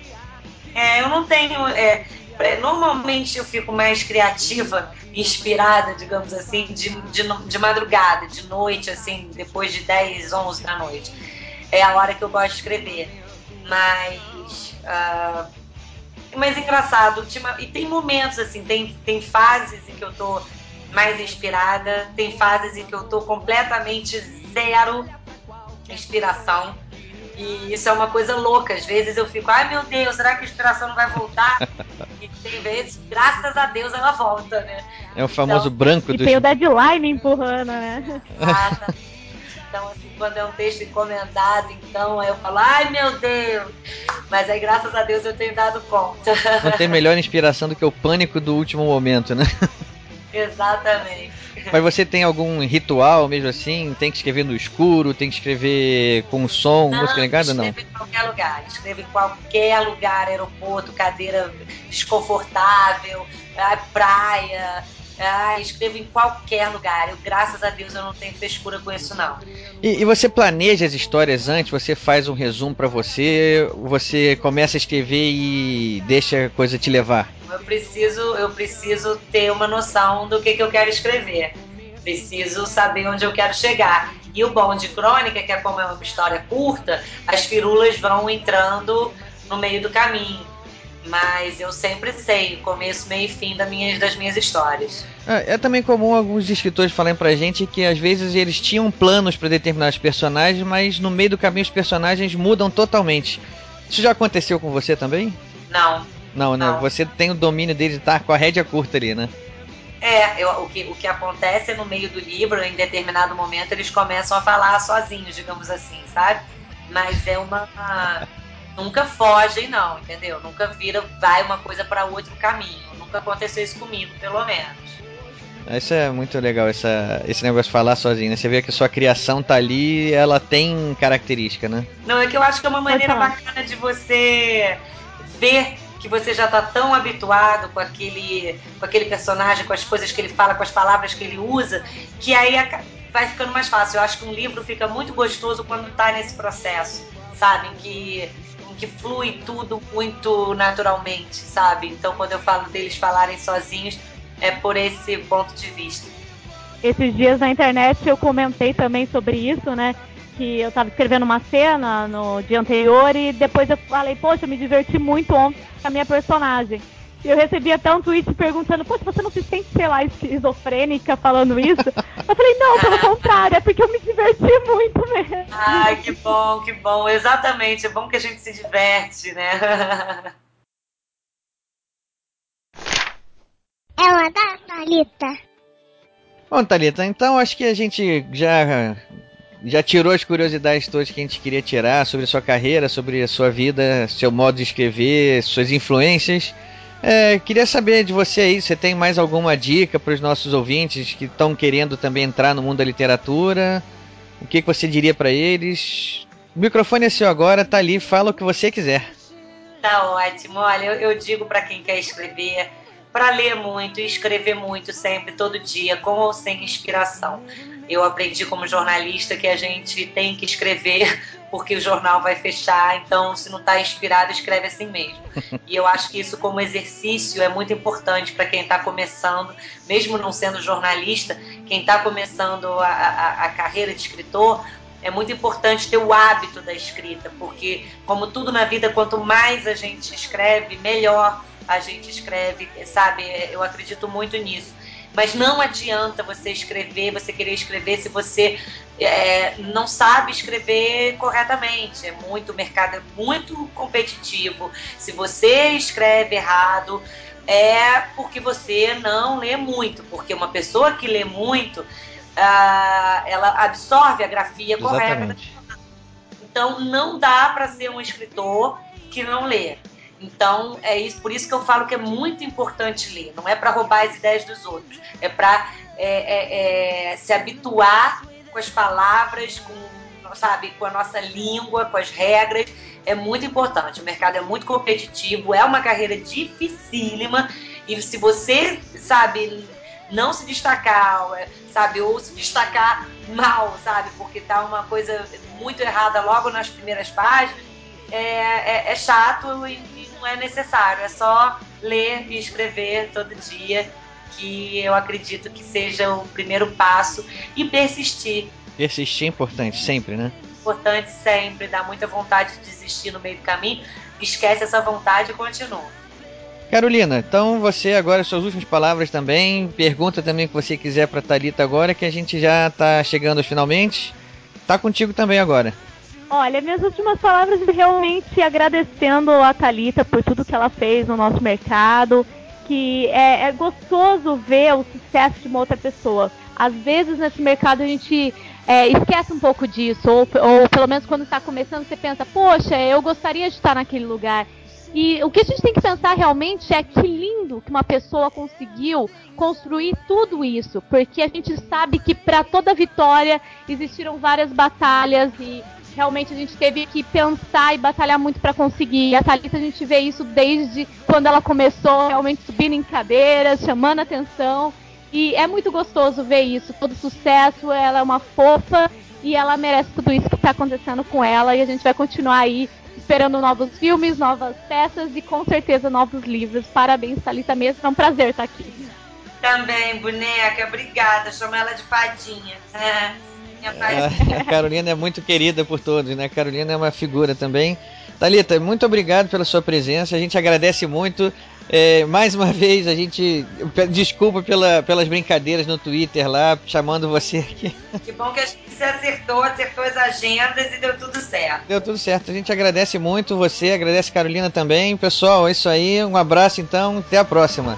É, eu não tenho. é, é, normalmente eu fico mais criativa, inspirada, digamos assim, de, de, de madrugada, de noite, assim, depois de 10, 11 da noite. É a hora que eu gosto de escrever. Mas. ah, mas engraçado, ultima- e tem momentos assim, tem, tem fases em que eu tô mais inspirada, tem fases em que eu tô completamente zero inspiração. E isso é uma coisa louca. Às vezes eu fico, ai meu Deus, será que a inspiração não vai voltar? [laughs] e tem vezes, graças a Deus, ela volta, né? É o famoso Então- branco E do. tem o deadline empurrando, né? [laughs] Então, assim, quando é um texto encomendado, então aí eu falo, ai meu Deus! Mas aí, graças a Deus, eu tenho dado conta. Não tem melhor inspiração do que o pânico do último momento, né? [laughs] Exatamente. Mas você tem algum ritual mesmo assim? Tem que escrever no escuro? Tem que escrever com som, música ligada? Não. Escrevo em qualquer lugar. Escrevo em qualquer lugar, aeroporto, cadeira desconfortável, praia. Ah, escrevo em qualquer lugar. Eu, graças a Deus, eu não tenho frescura com isso, não. E, e você planeja as histórias antes? Você faz um resumo pra você? Você começa a escrever e deixa a coisa te levar? Eu preciso, eu preciso ter uma noção do que, que eu quero escrever. Preciso saber onde eu quero chegar. E o bom de crônica, que é como é uma história curta, as firulas vão entrando no meio do caminho. Mas eu sempre sei o começo, meio e fim da minha, das minhas histórias. Ah, É também comum alguns escritores falarem pra gente que às vezes eles tinham planos pra determinados personagens, mas no meio do caminho os personagens mudam totalmente. Isso já aconteceu com você também? Não. Não, né? Não. Você tem o domínio dele de estar com a rédea curta ali, né? É, eu- o, que, o que acontece é no meio do livro, em determinado momento, eles começam a falar sozinhos, digamos assim, sabe? Mas é uma. Nunca fogem, não, entendeu? Nunca vira, vai uma coisa para outro caminho. Nunca aconteceu isso comigo, pelo menos. Isso é muito legal, essa, esse negócio de falar sozinho, né? Você vê que a sua criação tá ali ela tem característica, né? Não, é que eu acho que é uma maneira bacana de você ver que você já tá tão habituado com aquele, com aquele personagem, com as coisas que ele fala, com as palavras que ele usa, que aí vai ficando mais fácil. Eu acho que um livro fica muito gostoso quando tá nesse processo, sabe? Que, que flui tudo muito naturalmente, sabe? Então, quando eu falo deles falarem sozinhos, é por esse ponto de vista. Esses dias na internet eu comentei também sobre isso, né? Que eu tava escrevendo uma cena no dia anterior e depois eu falei, poxa, eu me diverti muito ontem com a minha personagem. E eu recebi até um tweet perguntando, poxa, você não se sente, sei lá, esquizofrênica falando isso? [laughs] eu falei, não, pelo [laughs] contrário, é porque eu me diverti muito mesmo. Ai, que bom, que bom. Exatamente, é bom que a gente se diverte, né? [laughs] Ela da Thalita. Bom, Thalita, então acho que a gente já já tirou as curiosidades todas que a gente queria tirar sobre a sua carreira, sobre a sua vida, seu modo de escrever, suas influências. É, queria saber de você aí, você tem mais alguma dica para os nossos ouvintes que estão querendo também entrar no mundo da literatura? O que, que você diria para eles? O microfone é seu agora, tá ali, fala o que você quiser. Tá ótimo. Olha, eu, eu digo para quem quer escrever, para ler muito e escrever muito sempre, todo dia, com ou sem inspiração. Eu aprendi como jornalista que a gente tem que escrever porque o jornal vai fechar, então se não está inspirado, escreve assim mesmo. [laughs] E eu acho que isso como exercício é muito importante para quem está começando, mesmo não sendo jornalista, quem está começando a, a, a carreira de escritor, é muito importante ter o hábito da escrita, porque, como tudo na vida, quanto mais a gente escreve, melhor a gente escreve, sabe? Eu acredito muito nisso. Mas não adianta você escrever, você querer escrever se você é, não sabe escrever corretamente. É muito, o mercado é muito competitivo. Se você escreve errado, é porque você não lê muito. Porque uma pessoa que lê muito, ah, ela absorve a grafia correta. Exatamente. Então não dá para ser um escritor que não lê. Então é isso, por isso que eu falo que é muito importante ler. Não é para roubar as ideias dos outros, é para é, é, é, se habituar com as palavras, com, sabe, com a nossa língua, com as regras, é muito importante. O mercado é muito competitivo, é uma carreira dificílima e se você, sabe, não se destacar, sabe, ou se destacar mal, sabe, porque tá uma coisa muito errada logo nas primeiras páginas, é, é, é chato não é necessário. É só ler e escrever todo dia que eu acredito que seja o primeiro passo e persistir. Persistir é importante, sempre, né? Importante sempre, dá muita vontade de desistir no meio do caminho, esquece essa vontade e continua. Carolina, então você agora suas últimas palavras também, pergunta também o que você quiser para Talita agora, que a gente já está chegando finalmente. Tá contigo também agora. Olha, minhas últimas palavras realmente agradecendo a Talita por tudo que ela fez no nosso mercado, que é, é gostoso ver o sucesso de uma outra pessoa. Às vezes nesse mercado a gente é, esquece um pouco disso, ou, ou pelo menos quando está começando você pensa, poxa, eu gostaria de estar naquele lugar. E o que a gente tem que pensar realmente é que lindo que uma pessoa conseguiu construir tudo isso, porque a gente sabe que para toda vitória existiram várias batalhas e realmente a gente teve que pensar e batalhar muito para conseguir. E a Thalita a gente vê isso desde quando ela começou realmente subindo em cadeiras, chamando atenção. E é muito gostoso ver isso, todo sucesso, ela é uma fofa e ela merece tudo isso que está acontecendo com ela e a gente vai continuar aí esperando novos filmes, novas peças e com certeza novos livros. Parabéns, Thalita mesmo. É um prazer estar aqui. Também, boneca, obrigada. Chama ela de fadinha. É, [laughs] fadinha. A Carolina é muito querida por todos, né? A Carolina é uma figura também. Thalita, muito obrigado pela sua presença. A gente agradece muito. É, mais uma vez, a gente. Desculpa pela, pelas brincadeiras no Twitter lá, chamando você aqui. Que bom que a gente se acertou, acertou as agendas e deu tudo certo. Deu tudo certo. A gente agradece muito você, agradece a Carolina também. Pessoal, é isso aí. Um abraço então, até a próxima.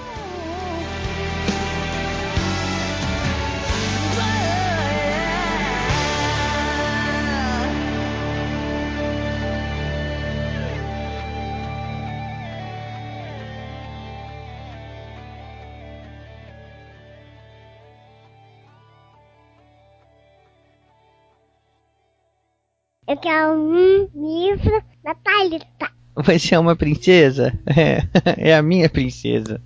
Eu quero um livro da Thalita. Você é uma princesa? [laughs] É, é a minha princesa.